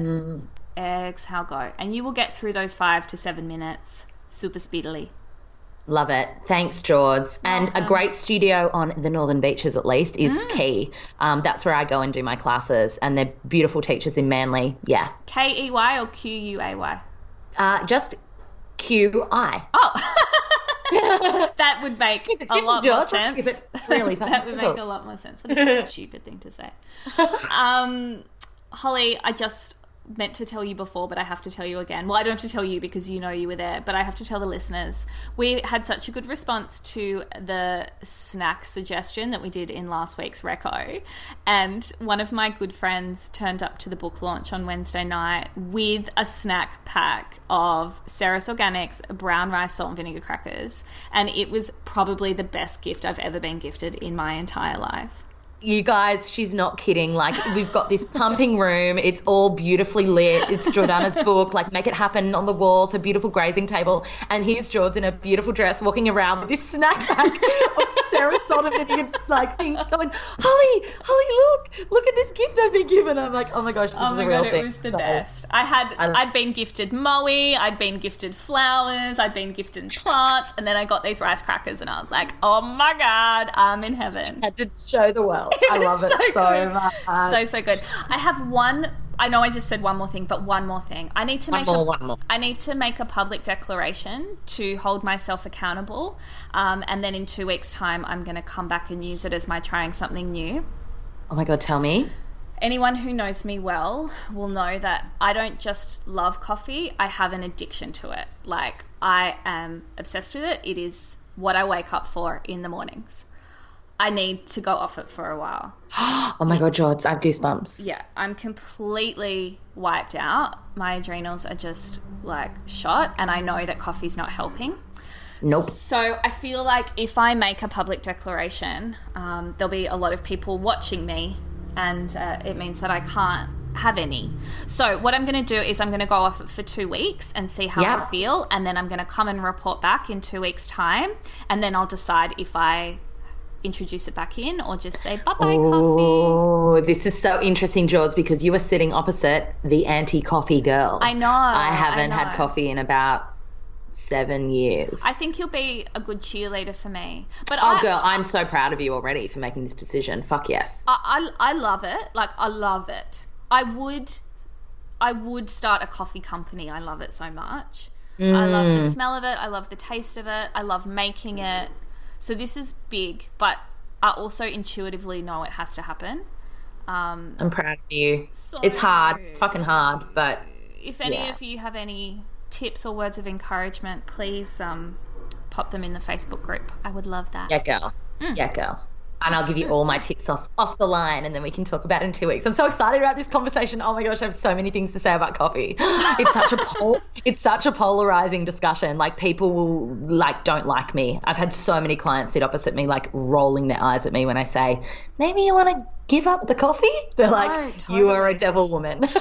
[SPEAKER 1] exhale, go. And you will get through those five to seven minutes super speedily.
[SPEAKER 2] Love it. Thanks, George. And a great studio on the Northern Beaches, at least, is
[SPEAKER 1] Mm.
[SPEAKER 2] key. Um, that's where I go and do my classes, and they're beautiful teachers in Manly. Yeah.
[SPEAKER 1] K E Y or Q U A Y?
[SPEAKER 2] Uh, just QI. Oh.
[SPEAKER 1] that would make a lot more sense.
[SPEAKER 2] really
[SPEAKER 1] that would make a lot more sense. What a stupid thing to say. Um, Holly, I just meant to tell you before, but I have to tell you again. Well, I don't have to tell you because you know you were there, but I have to tell the listeners. We had such a good response to the snack suggestion that we did in last week's Reco. And one of my good friends turned up to the book launch on Wednesday night with a snack pack of Ceres Organics brown rice, salt, and vinegar crackers. And it was probably the best gift I've ever been gifted in my entire life.
[SPEAKER 2] You guys, she's not kidding. Like, we've got this pumping room. It's all beautifully lit. It's Jordanna's book, like, Make It Happen on the walls, her beautiful grazing table. And here's George in a beautiful dress walking around with this snack pack of Sarah Sonovan, like, things going, Holly, Holly, look, look at this gift I've been given. I'm like, oh my gosh, this
[SPEAKER 1] Oh
[SPEAKER 2] is
[SPEAKER 1] my
[SPEAKER 2] real
[SPEAKER 1] god,
[SPEAKER 2] thing.
[SPEAKER 1] it was the
[SPEAKER 2] So,
[SPEAKER 1] best. I had
[SPEAKER 2] I-
[SPEAKER 1] I'd been gifted Moët, I'd been gifted flowers, I'd been gifted plants, and then I got these rice crackers, and I was like, oh my god, I'm in heaven.
[SPEAKER 2] Had to show the world. I love it so,
[SPEAKER 1] good.
[SPEAKER 2] much.
[SPEAKER 1] So so good. I have one. I know I just said one more thing, but one more thing. I need to
[SPEAKER 2] One
[SPEAKER 1] make
[SPEAKER 2] more,
[SPEAKER 1] a,
[SPEAKER 2] one more.
[SPEAKER 1] I need to make a public declaration to hold myself accountable, um, and then in two weeks' time, I'm going to come back and use it as my trying something new.
[SPEAKER 2] oh my God, tell me.
[SPEAKER 1] Anyone who knows me well will know that I don't just love coffee, I have an addiction to it. Like, I am obsessed with it. It is what I wake up for in the mornings. I need to go off it for a while.
[SPEAKER 2] Oh my God, George, I have goosebumps.
[SPEAKER 1] Yeah, I'm completely wiped out. My adrenals are just like shot, and I know that coffee's not helping.
[SPEAKER 2] Nope.
[SPEAKER 1] So I feel like if I make a public declaration, um, there'll be a lot of people watching me, and uh, it means that I can't have any. So what I'm going to do is I'm going to go off it for two weeks and see how I feel, and then I'm going to come and report back in two weeks' time, and then I'll decide if I introduce it back in or just say bye bye coffee.
[SPEAKER 2] Oh, this is so interesting, George, because you are sitting opposite the anti-coffee girl.
[SPEAKER 1] I know.
[SPEAKER 2] I
[SPEAKER 1] I
[SPEAKER 2] haven't
[SPEAKER 1] know.
[SPEAKER 2] had coffee in about seven years.
[SPEAKER 1] I think you'll be a good cheerleader for me. But
[SPEAKER 2] Oh,
[SPEAKER 1] I,
[SPEAKER 2] girl, I'm so proud of you already for making this decision. Fuck yes.
[SPEAKER 1] I, I, I love it. Like I love it. I would, I would start a coffee company. I love it so much. I love the
[SPEAKER 2] Mm.
[SPEAKER 1] smell of it. I love the taste of it. I love making it. So this is big, but I also intuitively know it has to happen. Um,
[SPEAKER 2] I'm proud of you.
[SPEAKER 1] so
[SPEAKER 2] It's hard. It's fucking hard, but
[SPEAKER 1] if any
[SPEAKER 2] Yeah.
[SPEAKER 1] of you have any tips or words of encouragement, please um, pop them in the Facebook group. I would love that.
[SPEAKER 2] yeah, girl.
[SPEAKER 1] Mm.
[SPEAKER 2] Yeah, girl. And I'll give you all my tips off off the line, and then we can talk about it in two weeks. I'm so excited about this conversation. Oh my gosh, I have so many things to say about coffee. It's such a pol- it's such a polarizing discussion. Like people will like don't like me. I've had so many clients sit opposite me, like rolling their eyes at me when I say, "Maybe you want to give up the coffee." They're like, "You are a devil woman."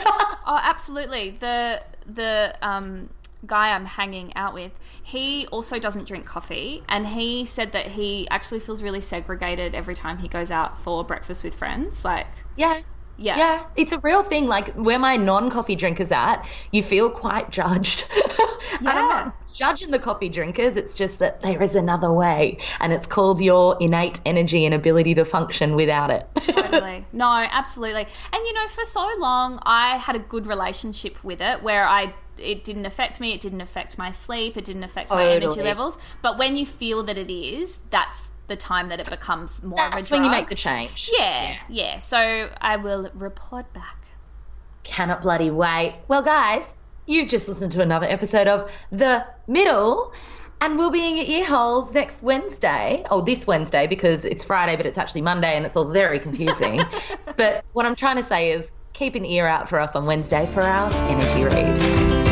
[SPEAKER 1] Oh, absolutely. The the um, guy I'm hanging out with, he also doesn't drink coffee, and he said that he actually feels really segregated every time he goes out for breakfast with friends. Like,
[SPEAKER 2] yeah.
[SPEAKER 1] yeah,
[SPEAKER 2] Yeah, it's a real thing. Like where my non-coffee drinkers at, you feel quite judged.
[SPEAKER 1] Yeah.
[SPEAKER 2] Judging the coffee drinkers. It's just that there is another way, and it's called your innate energy and ability to function without it.
[SPEAKER 1] totally. No, absolutely. And you know, for so long, I had a good relationship with it where I it didn't affect me, it didn't affect my sleep, it didn't affect my energy levels. But when you feel that it is, that's the time that it becomes more of a
[SPEAKER 2] That's
[SPEAKER 1] drug.
[SPEAKER 2] when you make the change.
[SPEAKER 1] yeah, yeah. So I will report back.
[SPEAKER 2] Cannot bloody wait. Well, guys, you've just listened to another episode of The Middle. And we'll be in your ear holes next Wednesday. Oh, this Wednesday, because it's Friday, but it's actually Monday and it's all very confusing. but what I'm trying to say is keep an ear out for us on Wednesday for our energy read.